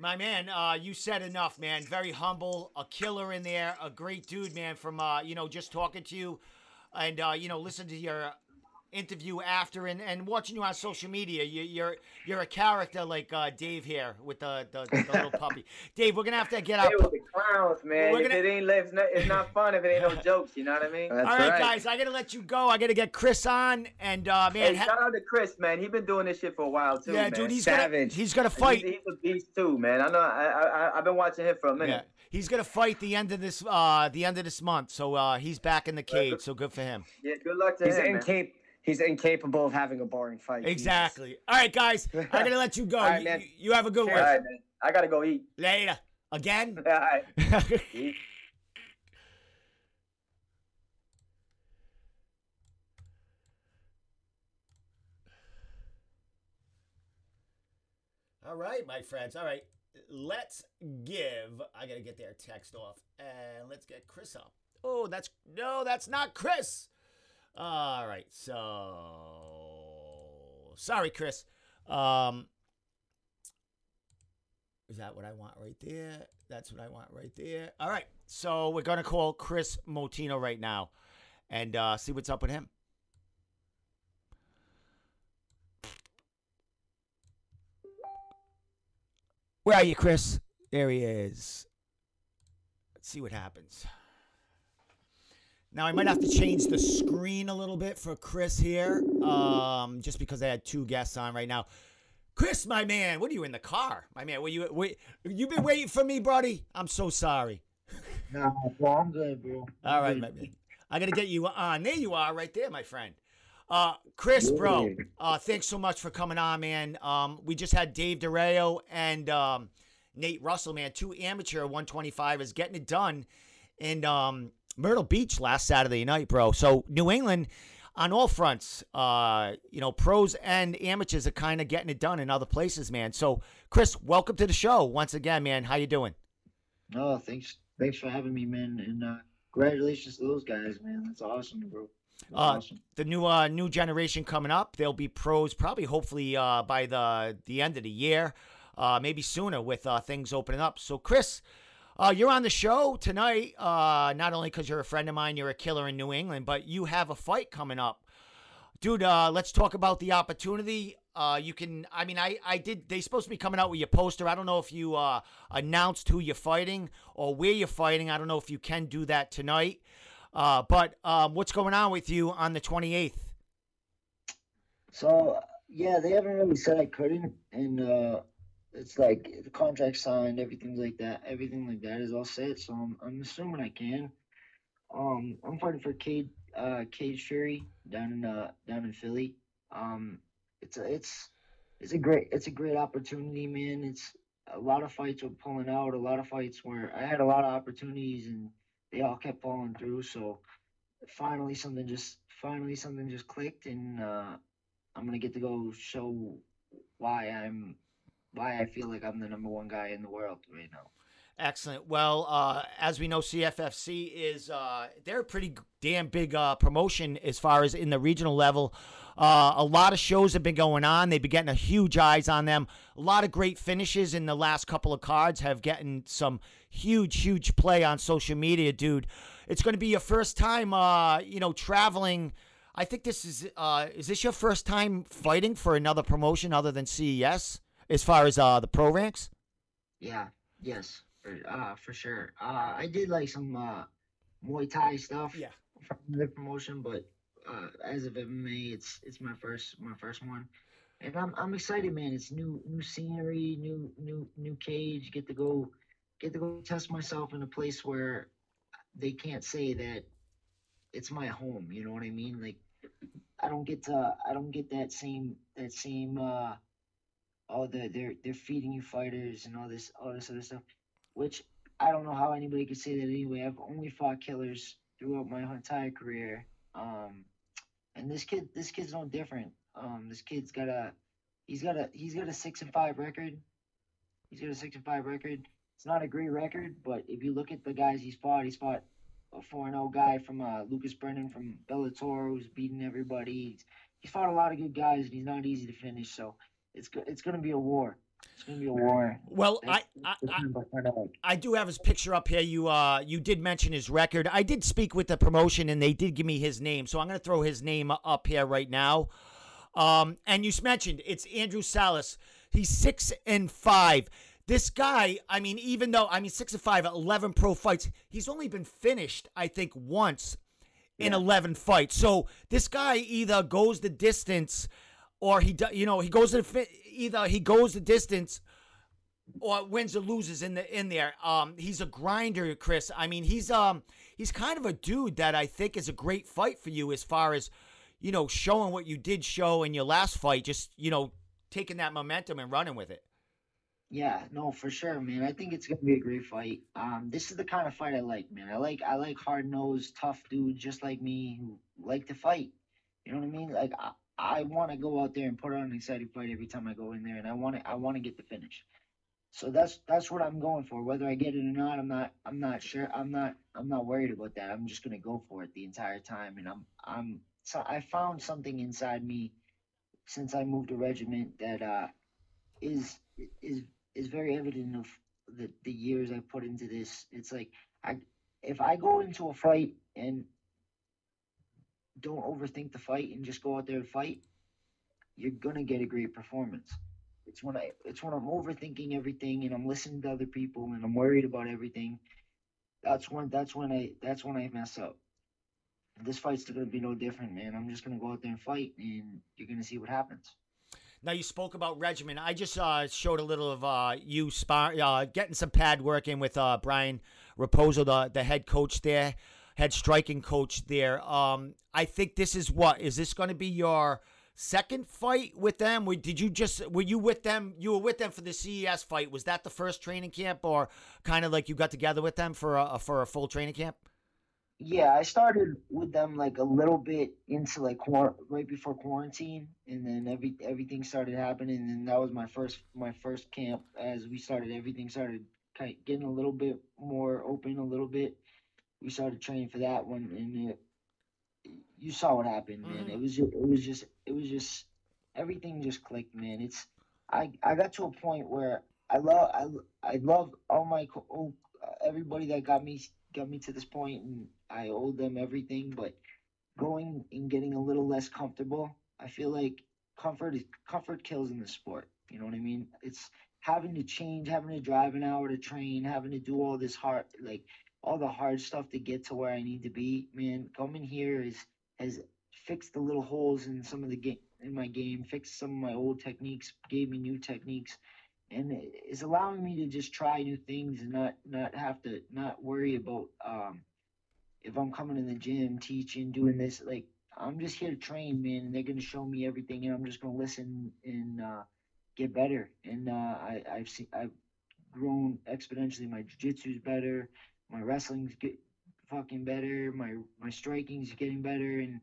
S1: My man, uh, you said enough, man. Very humble, a killer in there, a great dude, man. From uh, you know, just talking to you, and uh, you know, listen to your interview after, and, and watching you on social media. You, you're you're a character like uh, Dave here with the the, the little puppy. Dave, we're gonna have to get out.
S2: Hey, with the clowns, man.
S1: We're
S2: if
S1: gonna-
S2: it ain't it's not, it's not fun if it ain't no jokes. You know what I mean?
S3: That's
S1: All right,
S3: right.
S1: guys, I gotta let you go. I gotta get Chris on, and uh, man,
S2: Hey,
S1: ha-
S2: shout out to Chris, man. He's been doing this shit for a while too,
S1: yeah,
S2: man.
S1: dude, he's
S3: Savage.
S1: gonna he's gonna fight.
S2: He's, he's a beast too, man. I know. I, I I- I've been watching him for a
S1: Yeah,
S2: minute.
S1: he's gonna fight the end of this uh the end of this month. So uh, he's back in the cage. So good for him.
S2: Yeah, good luck to
S3: He's
S2: him, He's in man.
S3: incap- He's incapable of having a boring fight. Jesus.
S1: Exactly. All right, guys, I gotta let you go.
S3: All right,
S1: you,
S3: man.
S1: you- have a good
S2: All
S1: one.
S2: right, man. I gotta go eat.
S1: Later. Again.
S2: All right.
S1: All right, my friends. All right. let's give. I gotta get their text off, and let's get Chris up. Oh, that's no, that's not Chris. All right, so sorry, Chris. Um, is that what I want right there? That's what I want right there. All right, so we're gonna call Kris Moutinho right now, and uh, see what's up with him. Where are you, Chris? There he is. Let's see what happens. Now I might have to change the screen a little bit for Chris here, um, just because I had two guests on right now. Chris, my man, what are you in the car, my man? Were you wait? You been waiting for me, buddy? I'm so sorry.
S4: Bro, I'm good, bro.
S1: All right, my man. I gotta get you on. There you are, right there, my friend. Uh, Chris, bro, uh, thanks so much for coming on, man. Um, we just had Dave Durao and um, Nate Russell, man, two amateur 125ers getting it done And um, Myrtle Beach last Saturday night, bro. So New England, on all fronts, uh, you know, pros and amateurs are kind of getting it done in other places, man. So, Chris, welcome to the show once again, man. How you doing?
S4: No, thanks, thanks for having me, man, and uh, congratulations to those guys, man. That's awesome, bro. That's
S1: Uh,
S4: awesome.
S1: the new uh, new generation coming up. They'll be pros probably, hopefully, uh, by the the end of the year, uh, maybe sooner with uh, things opening up. So, Chris, uh, you're on the show tonight. Uh, not only because you're a friend of mine, you're a killer in New England, but you have a fight coming up, dude. Uh, let's talk about the opportunity. Uh, you can. I mean, I I did. They supposed to be coming out with your poster. I don't know if you uh, announced who you're fighting or where you're fighting. I don't know if you can do that tonight. Uh, but um, what's going on with you on the 28th?
S4: So yeah, they haven't really said I couldn't, and uh, it's like the contract signed, everything like that, everything like that is all set. So I'm, I'm assuming I can. Um, I'm fighting for Cade, uh, Cage Fury down in uh, down in Philly. Um, it's a it's it's a great it's a great opportunity, man. It's a lot of fights were pulling out, a lot of fights where I had a lot of opportunities and they all kept falling through. So finally something just finally something just clicked and uh I'm gonna get to go show why I'm why I feel like I'm the number one guy in the world right now.
S1: Excellent. Well, uh, as we know, CFFC is uh, they're a pretty damn big uh, promotion as far as in the regional level. Uh, a lot of shows have been going on. They've been getting a huge eyes on them. A lot of great finishes in the last couple of cards have gotten some huge, huge play on social media, dude. It's going to be your first time, uh, you know, traveling. I think this is uh, is this your first time fighting for another promotion other than CES as far as uh, the pro ranks?
S4: Yeah, yes, for, uh, for sure. Uh, I did like some uh, Muay Thai stuff
S1: Yeah.
S4: from the promotion, but uh, as of MMA, it's it's my first my first one, and I'm I'm excited, man. It's new new scenery, new new new cage. Get to go get to go test myself in a place where they can't say that it's my home. You know what I mean? Like I don't get to I don't get that same that same uh oh they're they're they're feeding you fighters and all this all this other stuff, which I don't know how anybody could say that anyway. I've only fought killers throughout my entire career. Um and this kid this kid's no different. Um this kid's got a he's got a he's got a six and five record. He's got a six and five record. It's not a great record, but if you look at the guys he's fought, he's fought a four and zero guy from uh, Lucas Brennan from Bellator who's beating everybody. He's, he's fought a lot of good guys, and he's not easy to finish. So it's go- it's gonna be a war. It's gonna be a war.
S1: Well, I, I, I,
S4: I find out.
S1: I do have his picture up here. You uh you did mention his record. I did speak with the promotion and they did give me his name. So I'm going to throw his name up here right now. Um and you mentioned it's Andrew Salas. He's 6 and 5. This guy, I mean even though I mean 6 and 5 11 pro fights, he's only been finished I think once in
S4: Yeah.
S1: 11 fights. So this guy either goes the distance or he do, you know, he goes to the either he goes the distance or wins or loses in the in there. Um, he's a grinder, Chris. I mean, he's um he's kind of a dude that I think is a great fight for you as far as you know showing what you did show in your last fight. Just you know taking that momentum and running with it.
S4: Yeah, no, for sure, man. I think it's gonna be a great fight. Um, this is the kind of fight I like, man. I like I like hard nosed, tough dudes just like me who like to fight. You know what I mean? Like I, I want to go out there and put on an exciting fight every time I go in there, and I want to I want to get the finish. so that's that's what I'm going for. Whether I get it or not, I'm not I'm not sure. I'm not I'm not worried about that. I'm just gonna go for it the entire time. And I'm I'm so I found something inside me since I moved to Regimen that uh is is is very evident of the the years I put into this. It's like I if I go into a fight and don't overthink the fight and just go out there and fight, you're gonna get a great performance. It's when I it's when I'm overthinking everything and I'm listening to other people and I'm worried about everything. That's when that's when I that's when I mess up. This fight's gonna be no different, man. I'm just gonna go out there and fight, and you're gonna see what happens.
S1: Now you spoke about regimen. I just uh, showed a little of uh, you spar- uh, getting some pad work in with uh, Brian Raposo, the the head coach there, head striking coach there. Um, I think this is what is this going to be your second fight with them? Did you just were you with them? You were with them for the CES fight. Was that the first training camp, or kind of like you got together with them for a for a full training camp?
S4: Yeah, I started with them like a little bit into like right before quarantine, and then every everything started happening, and that was my first my first camp. As we started, everything started kind of getting a little bit more open, a little bit. We started training for that one, and it, you saw what happened, man. Mm-hmm. It was just, it was just it was just everything just clicked, man. It's I I got to a point where I love I I love all my oh, everybody that got me got me to this point, and I owe them everything. But going and getting a little less comfortable, I feel like comfort is comfort kills in the sport. You know what I mean? It's having to change, having to drive an hour to train, having to do all this hard like all the hard stuff to get to where I need to be. Man, coming here is has fixed the little holes in some of the game in my game, fixed some of my old techniques, gave me new techniques, and is allowing me to just try new things and not not have to not worry about um, if I'm coming in the gym, teaching, doing this. Like I'm just here to train, man, and they're gonna show me everything, and I'm just gonna listen and uh, get better. And uh, I, I've seen I've grown exponentially. My jiu-jitsu's better, my wrestling's get fucking better, my my striking's getting better, and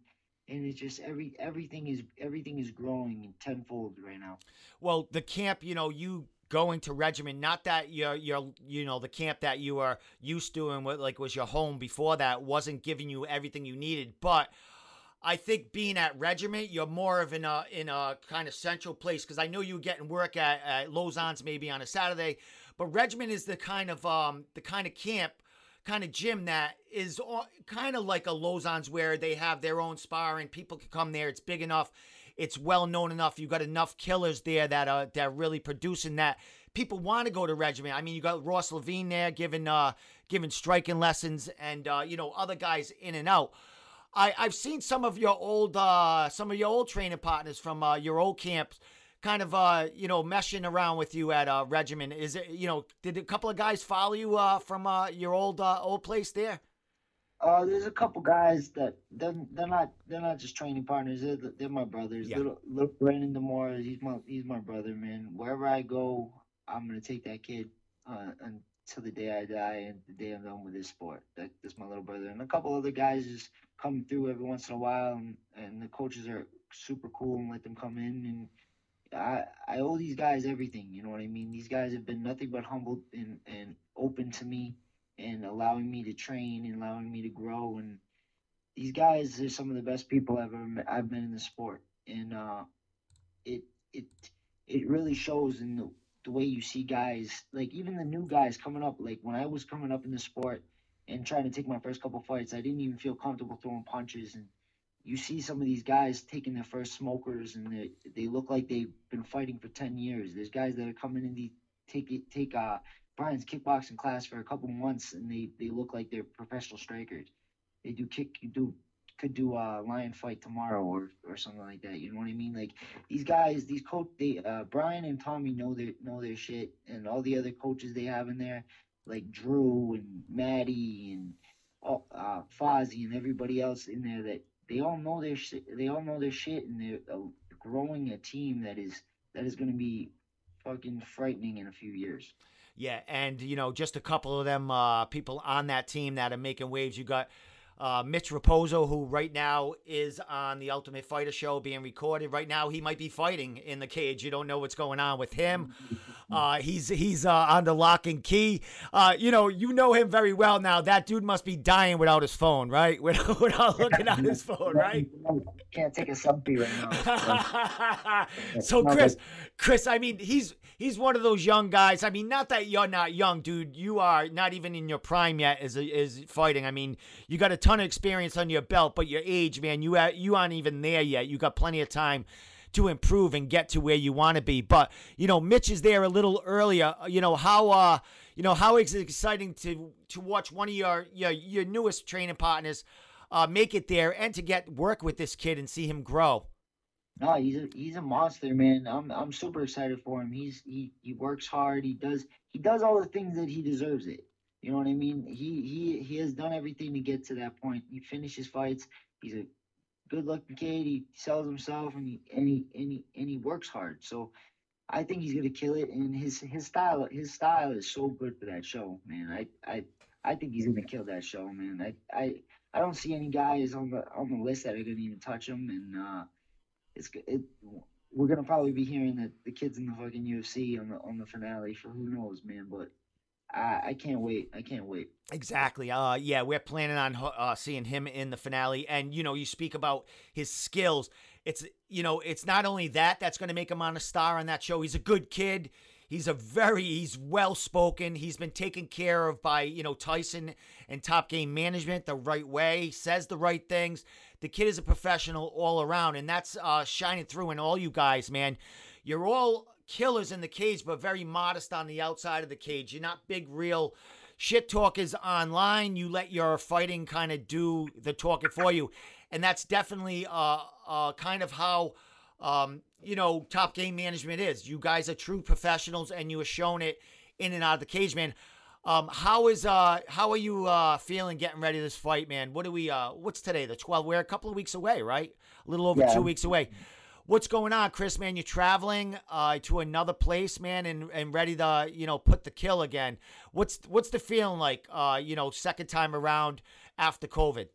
S4: and it's just every everything is everything is growing tenfold right now.
S1: Well, the camp, you know, you going to Regimen not that you're you're you know the camp that you are used to and what like was your home before that wasn't giving you everything you needed but I think being at Regimen, you're more of in a in a kind of central place because I know you were getting work at, at Lauzon's maybe on a Saturday, but Regimen is the kind of um the kind of camp kind of gym that is kind of like a Lauzon's where they have their own sparring. People can come there. It's big enough. It's well known enough. You got enough killers there that are that are really producing that. People want to go to Regimen. I mean, you got Ross Levine there giving uh giving striking lessons, and uh, you know other guys in and out. I I've seen some of your old uh some of your old training partners from uh, your old camps kind of uh you know meshing around with you at uh Regimen. Is it you know did a couple of guys follow you uh from uh your old uh old place there?
S4: Uh there's a couple guys that they're, they're not they're not just training partners. They're, they're my brothers. Yeah. little, little brandon demore he's my he's my brother man. Wherever i go i'm gonna take that kid uh until the day i die and the day i'm done with this sport. That, that's my little brother. And a couple other guys just come through every once in a while and, and the coaches are super cool and let them come in and I, I owe these guys everything. You know what I mean? These guys have been nothing but humble and, and open to me and allowing me to train and allowing me to grow. And these guys are some of the best people I've ever met, I've been in the sport. And uh, it it it really shows in the, the way you see guys, like even the new guys coming up. Like when I was coming up in the sport and trying to take my first couple fights, I didn't even feel comfortable throwing punches and you see some of these guys taking their first smokers and they, they look like they've been fighting for 10 years. There's guys that are coming in the take it take uh Brian's kickboxing class for a couple months and they, they look like they're professional strikers. They do kick you do could do a lion fight tomorrow or, or something like that. You know what I mean? Like these guys, these coach they uh Brian and Tommy know their know their shit and all the other coaches they have in there, like Drew and Maddie and uh, Fozzy and everybody else in there that they all know their shit. They all know their shit, and they're uh, growing a team that is that is going to be fucking frightening in a few years.
S1: Yeah, and you know, just a couple of them uh, people on that team that are making waves. You got uh, Mitch Raposo, who right now is on the Ultimate Fighter show being recorded. Right now, he might be fighting in the cage. You don't know what's going on with him. Uh, he's he's uh, on the lock and key. Uh, you know, you know him very well now. That dude must be dying without his phone, right? Without, without looking at his phone, right?
S4: Can't take a selfie right now.
S1: so Chris, Chris, I mean, he's he's one of those young guys. I mean, not that you're not young, dude. You are not even in your prime yet as is fighting. I mean, you got a ton of experience on your belt, but your age, man, you you aren't even there yet. You got plenty of time to improve and get to where you want to be. But you know, Mitch is there a little earlier. You know how uh you know how it's exciting to to watch one of your your, your newest training partners uh, make it there and to get work with this kid and see him grow.
S4: No, he's a he's a monster, man. I'm I'm super excited for him. He's he he works hard. He does he does all the things that he deserves it. You know what I mean? He he he has done everything to get to that point. He finishes fights. He's a good looking kid. He sells himself and he and he and he, and he works hard. So I think he's gonna kill it. And his his style his style is so good for that show, man. I I I think he's gonna kill that show, man. I I I don't see any guys on the on the list that are gonna even touch him. And uh, it's it. We're gonna probably be hearing that the kids in the fucking UFC on the on the finale for who knows, man. But I, I can't wait. I can't wait.
S1: Exactly. Uh, yeah, we're planning on uh, seeing him in the finale. And you know, you speak about his skills. It's you know, it's not only that that's going to make him on a star on that show. He's a good kid. He's a very he's well spoken. He's been taken care of by you know Tyson and Top Game Management the right way. He says the right things. The kid is a professional all around, and that's uh, shining through in all you guys, man. You're all killers in the cage, but very modest on the outside of the cage. You're not big, real shit talkers online. You let your fighting kind of do the talking for you, and that's definitely uh, uh, kind of how um, you know top game management is. You guys are true professionals, and you have shown it in and out of the cage, man. Um, how is uh how are you uh feeling getting ready this fight, man? What do we uh what's today? The 12. We're a couple of weeks away, right? A little over yeah. two weeks away. What's going on, Chris? Man, you're traveling uh, to another place, man, and, and ready to you know put the kill again. What's what's the feeling like? Uh, you know, second time around after COVID.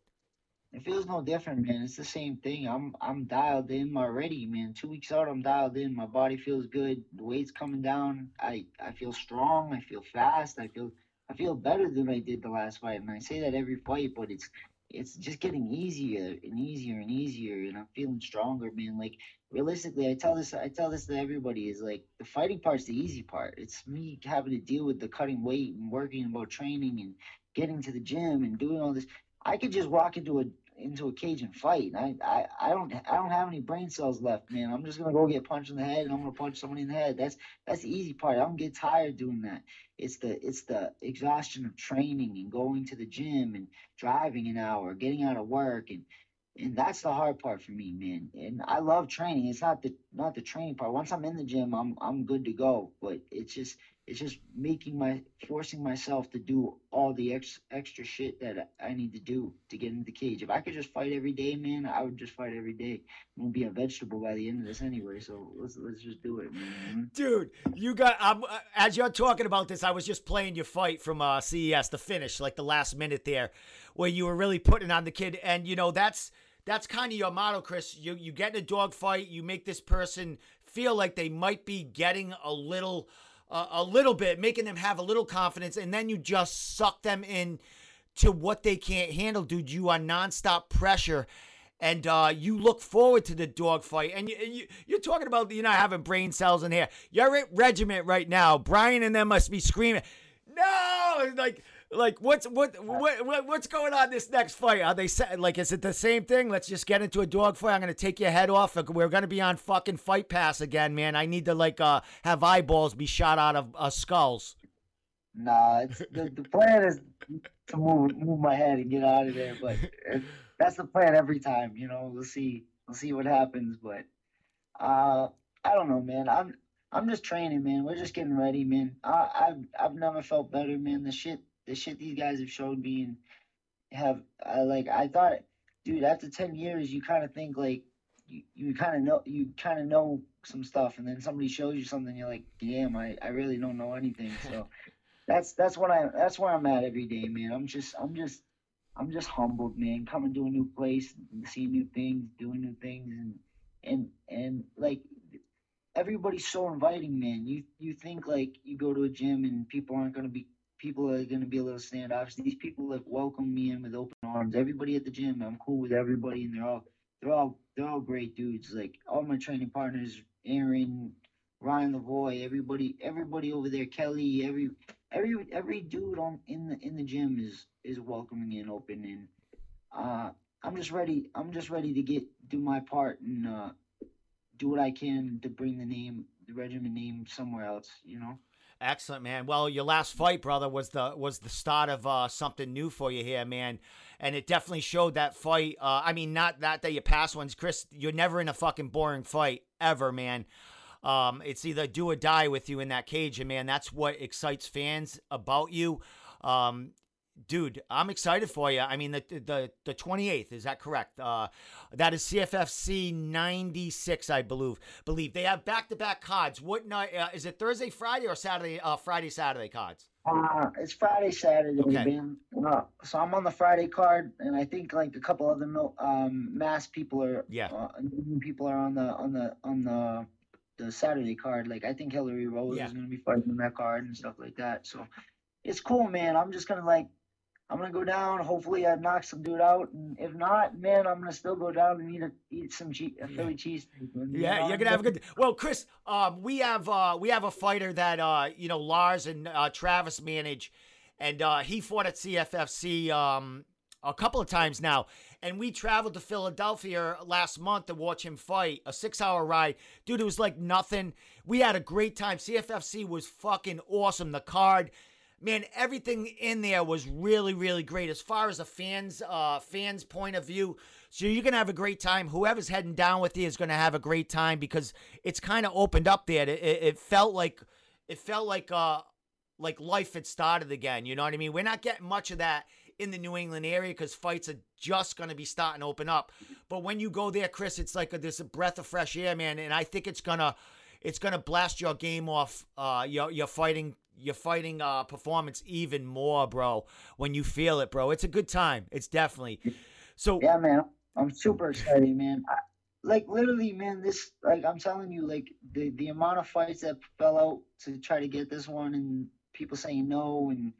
S4: It feels no different, man. It's the same thing. I'm I'm dialed in already, man. Two weeks out, I'm dialed in. My body feels good. The weight's coming down. I I feel strong. I feel fast. I feel I feel better than I did the last fight. And I say that every fight, but it's it's just getting easier and easier and easier and I'm feeling stronger, man. Like realistically I tell this I tell this to everybody is like the fighting part's the easy part. It's me having to deal with the cutting weight and worrying about training and getting to the gym and doing all this. I could just walk into a into a cage and fight. I, I, I don't I don't have any brain cells left, man. I'm just gonna go get punched in the head and I'm gonna punch somebody in the head. That's that's the easy part. I don't get tired doing that. It's the it's the exhaustion of training and going to the gym and driving an hour, getting out of work and and that's the hard part for me, man. And I love training. It's not the not the training part. Once I'm in the gym, I'm I'm good to go. But it's just it's just making my forcing myself to do all the ex, extra shit that I need to do to get into the cage. If I could just fight every day, man, I would just fight every day. I'm gonna be a vegetable by the end of this anyway. So let's let's just do it, man.
S1: Dude, you got. Um, as you're talking about this, I was just playing your fight from uh, CES, the finish, like the last minute there, where you were really putting on the kid, and you know that's that's kind of your motto, Chris. You you get in a dog fight, you make this person feel like they might be getting a little a little bit, making them have a little confidence, and then you just suck them in to what they can't handle, dude. You are nonstop pressure. And uh, you look forward to the dogfight, and you, you, are talking about you're not having brain cells in here. You're at Regimen right now. Brian and them must be screaming, "No!" Like like what's what, what what's going on this next fight? Are they like is it the same thing? Let's just get into a dog fight. I'm gonna take your head off. We're gonna be on fucking Fight Pass again, man. I need to like uh have eyeballs be shot out of uh, skulls.
S4: Nah, it's the, the plan is to move move my head and get out of there, but that's the plan every time. You know, we'll see we'll see what happens, but uh I don't know, man. I'm I'm just training, man. We're just getting ready, man. I, I've I've never felt better, man. The shit the shit these guys have showed me and have I like I thought dude after 10 years you kind of think like you, you kind of know you kind of know some stuff and then somebody shows you something you're like damn I, I really don't know anything. So that's that's what I that's where I'm at every day man. I'm just I'm just I'm just humbled man. Coming to a new place seeing new things doing new things and and and like everybody's so inviting, man. You you think like you go to a gym and people aren't gonna be people are gonna be a little standoffish. These people like welcome me in with open arms. Everybody at the gym, I'm cool with everybody, and they're all they're all they're all great dudes. Like all my training partners, Aaron, Ryan Lavoy, everybody everybody over there, Kelly, every every every dude on in the in the gym is is welcoming and open and uh I'm just ready I'm just ready to get do my part and uh do what I can to bring the name the Regimen name somewhere else, you know.
S1: Excellent, man. Well, your last fight, brother, was the was the start of uh, something new for you here, man. And it definitely showed that fight. Uh, I mean, not that that you pass ones, Chris. You're never in a fucking boring fight ever, man. Um, it's either do or die with you in that cage, and man, that's what excites fans about you. Um, dude, I'm excited for you. I mean, the the the 28th is that correct? Uh, that is CFFC 96, I believe. Believe they have back to back cards. What night uh, is it? Thursday, Friday, or Saturday? Uh, Friday, Saturday cards.
S4: Uh, it's Friday, Saturday,
S1: Okay.
S4: man. So I'm on the Friday card, and I think like a couple other mil- um mass people are
S1: Yeah.
S4: uh, people are on the on the on the the Saturday card. Like I think Hillary Rose
S1: Yeah.
S4: is gonna be fighting on that card and stuff like that. So it's cool, man. I'm just gonna like I'm gonna go down. Hopefully, I knock some dude out, and if not, man, I'm gonna still go down and eat a, eat some che- a Philly cheesesteak. man. You
S1: Yeah,
S4: know,
S1: you're gonna have a good. Well, Chris, um, we have uh, we have a fighter that uh, you know Lars and uh, Travis manage, and uh, he fought at CFFC um, a couple of times now. And we traveled to Philadelphia last month to watch him fight. A six-hour ride, dude. It was like nothing. We had a great time. CFFC was fucking awesome. The card. Man, everything in there was really, really great as far as a fans, uh, fans' point of view. So you're gonna have a great time. Whoever's heading down with you is gonna have a great time because it's kind of opened up there. It, it, it felt like, it felt like, uh, like life had started again. You know what I mean? We're not getting much of that in the New England area because fights are just gonna be starting to open up. But when you go there, Chris, it's like a, this breath of fresh air, man. And I think it's gonna, it's gonna blast your game off. Uh, your your fighting your fighting uh performance even more, bro. When you feel it, bro, it's a good time. It's definitely. So
S4: Yeah, man, I'm super excited, man. I, like literally, man, this like I'm telling you, like the the amount of fights that fell out to try to get this one, and people saying no, and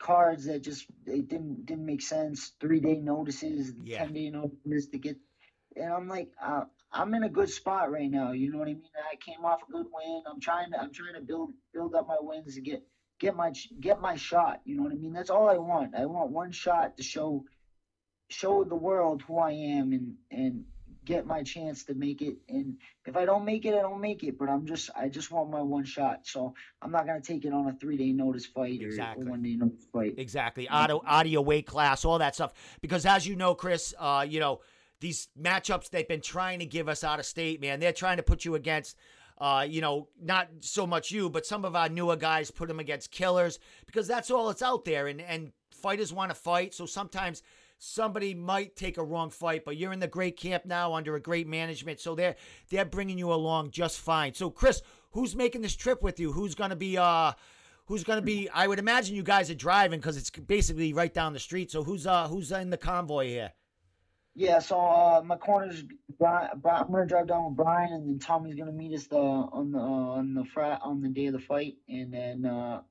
S4: cards that just they didn't didn't make sense. Three day notices,
S1: Yeah.
S4: ten day notices to get, and I'm like, uh, I'm in a good spot right now. You know what I mean? I came off a good win. I'm trying to I'm trying to build build up my wins to get get my get my shot. You know what I mean? That's all I want. I want one shot to show show the world who I am and and get my chance to make it. And if I don't make it, I don't make it. But I'm just I just want my one shot. So I'm not gonna take it on a three day notice fight or
S1: Exactly.
S4: a one day notice fight.
S1: Exactly. Auto, audio weight class, all that stuff. Because as you know, Chris, uh, you know, these matchups they've been trying to give us out of state, man. They're trying to put you against uh, you know, not so much you, but some of our newer guys put them against killers because that's all that's out there. And and fighters want to fight, so sometimes somebody might take a wrong fight, but you're in the great camp now under a great management, so they're they're bringing you along just fine. So, Chris, who's making this trip with you? Who's gonna be uh who's to be I would imagine you guys are driving cuz it's basically right down the street. So who's uh who's in the convoy here?
S4: Yeah, so uh, my corner's Brian, Brian. I'm gonna drive down with Brian, and then Tommy's gonna meet us the on the uh, on the frat on the day of the fight, and then uh,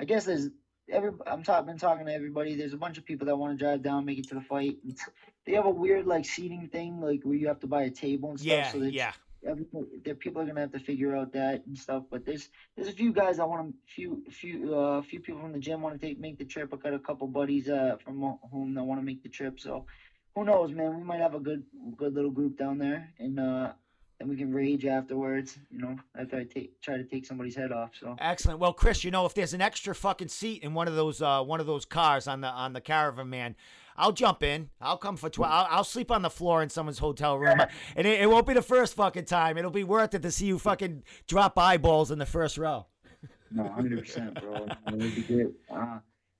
S4: I guess there's every. I'm talking been talking to everybody. There's a bunch of people that want to drive down, make it to the fight. It's, they have a weird like seating thing, like where you have to buy a table and stuff.
S1: Yeah,
S4: so
S1: yeah.
S4: There people are gonna have to figure out that and stuff. But there's there's a few guys I want to few few uh few people from the gym want to take make the trip. I got a couple buddies uh from ho- home that want to make the trip. So who knows, man? We might have a good good little group down there, and uh, then we can rage afterwards. You know, after I take try to take somebody's head off. So
S1: Excellent. Well, Chris, you know if there's an extra fucking seat in one of those uh one of those cars on the on the caravan man, I'll jump in. I'll come for twelve. I'll, I'll sleep on the floor in someone's hotel room, and it, it won't be the first fucking time. It'll be worth it to see you fucking drop eyeballs in the first row.
S4: no, hundred percent, bro. It would be good. Uh,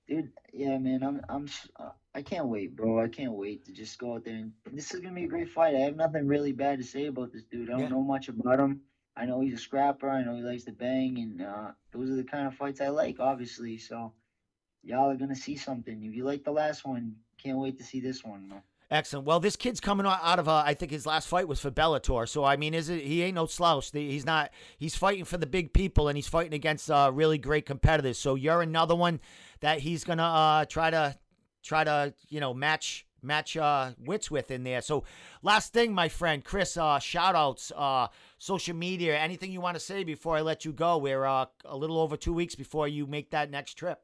S4: dude, yeah, man. I'm I'm uh, I can't wait, bro. I can't wait to just go out there and this is gonna be a great fight. I have nothing really bad to say about this dude. I don't
S1: Yeah.
S4: know much about him. I know he's a scrapper. I know he likes to bang, and uh, those are the kind of fights I like, obviously. So y'all are gonna see something. If you like the last one, can't wait to see this one. Man.
S1: Excellent. Well, this kid's coming out out of uh, I think his last fight was for Bellator. So I mean, is it he ain't no slouch. He's not. He's fighting for the big people, and he's fighting against uh, really great competitors. So you're another one that he's gonna uh, try to try to you know match match uh, wits with in there. So last thing, my friend Chris, uh, shout outs, uh, social media, anything you want to say before I let you go. We're uh, a little over two weeks before you make that next trip.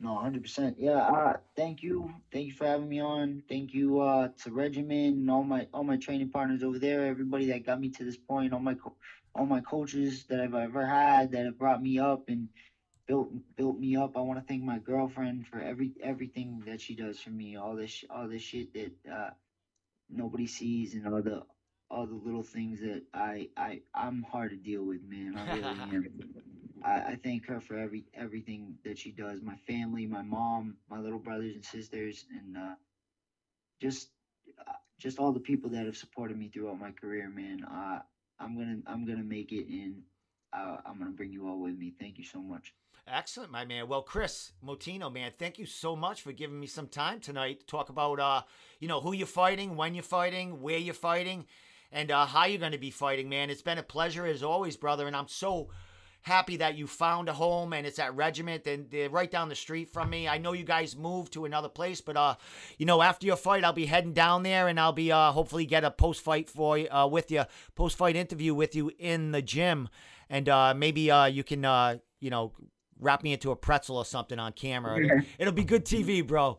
S4: No, hundred percent. Yeah. Uh, thank you. Thank you for having me on. Thank you uh, to Regimen and all my all my training partners over there. Everybody that got me to this point. All my all my coaches that I've ever had that have brought me up and built built me up. I want to thank my girlfriend for every everything that she does for me. All this all this shit that uh, nobody sees and all the all the little things that I I I'm hard to deal with, man. I really am. I, I thank her for every everything that she does. My family, my mom, my little brothers and sisters, and uh, just uh, just all the people that have supported me throughout my career, man. Uh, I'm gonna I'm gonna make it, and uh, I'm gonna bring you all with me. Thank you so much.
S1: Excellent, my man. Well, Kris Moutinho, man, thank you so much for giving me some time tonight to talk about, uh, you know, who you're fighting, when you're fighting, where you're fighting, and uh, how you're going to be fighting, man. It's been a pleasure as always, brother, and I'm so happy that you found a home and it's at Regimen and they're right down the street from me. I know you guys moved to another place, but uh, you know, after your fight, I'll be heading down there and I'll be uh, hopefully get a post fight for uh, with you, post fight interview with you in the gym, and uh, maybe uh, you can uh, you know wrap me into a pretzel or something on camera. It'll, it'll be good TV, bro.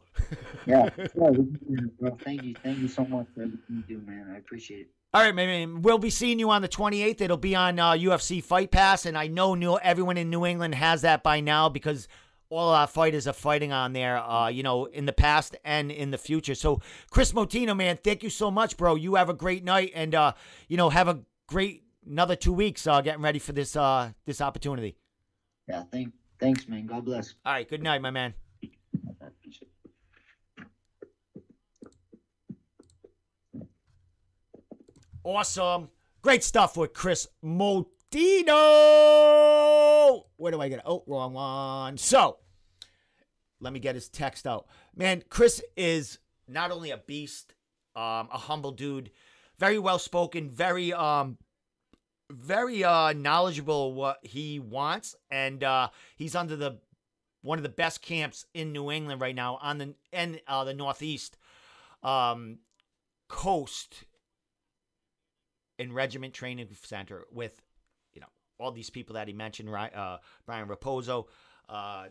S4: Yeah, yeah we can do that, bro. Thank you, thank you so much for everything you do, man. I appreciate it.
S1: All right, man. We'll be seeing you on the 28th. It'll be on uh, UFC Fight Pass, and I know New- everyone in New England has that by now because all our fighters are fighting on there, uh, you know, in the past and in the future. So, Kris Moutinho, man, thank you so much, bro. You have a great night, and uh, you know, have a great another two weeks uh, getting ready for this uh, this opportunity.
S4: Yeah, thank thanks, man. God bless.
S1: All right, good night, my man.
S4: I appreciate it.
S1: Awesome. Great stuff with Kris Moutinho. Where do I get it? Oh, wrong one. So, let me get his text out. Man, Kris is not only a beast, um, a humble dude, very well spoken, very um very uh knowledgeable what he wants and uh he's under the one of the best camps in New England right now on the and uh the northeast um coast in Regimen Training Center with, you know, all these people that he mentioned, right? Uh, Brian Raposo, uh,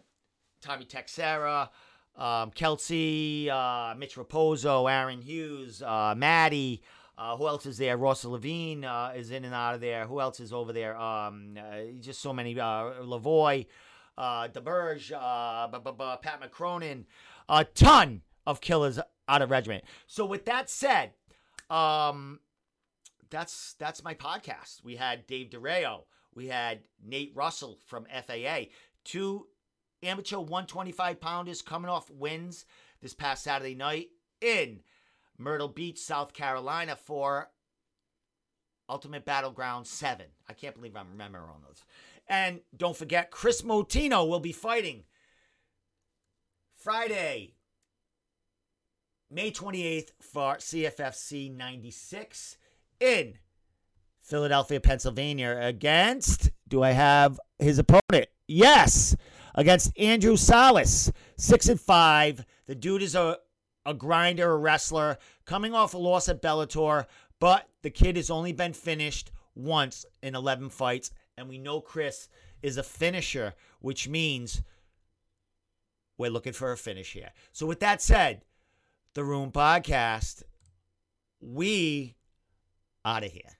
S1: Tommy Texera, um, Kelsey, uh, Mitch Raposo, Aaron Hughes, uh, Maddie. Uh, who else is there? Ross Levine uh, is in and out of there. Who else is over there? Um, uh, just so many. Uh, Lavoy, uh, DeBurge, uh, Pat McCronin, a ton of killers out of Regimen. So with that said, um, that's that's my podcast. We had Dave Durao. We had Nate Russell from FAA. Two amateur 125 pounders coming off wins this past Saturday night in Myrtle Beach, South Carolina for Ultimate Battleground 7. I can't believe I'm remembering all those. And don't forget, Kris Moutinho will be fighting Friday, May 28th for CFFC 96 in Philadelphia, Pennsylvania against, do I have his opponent? Yes, against Andrew Salas, 6 and 5. The dude is a, a grinder, a wrestler, coming off a loss at Bellator, but the kid has only been finished once in 11 fights, and we know Kris is a finisher, which means we're looking for a finish here. So, with that said, the Room Podcast, we out of here.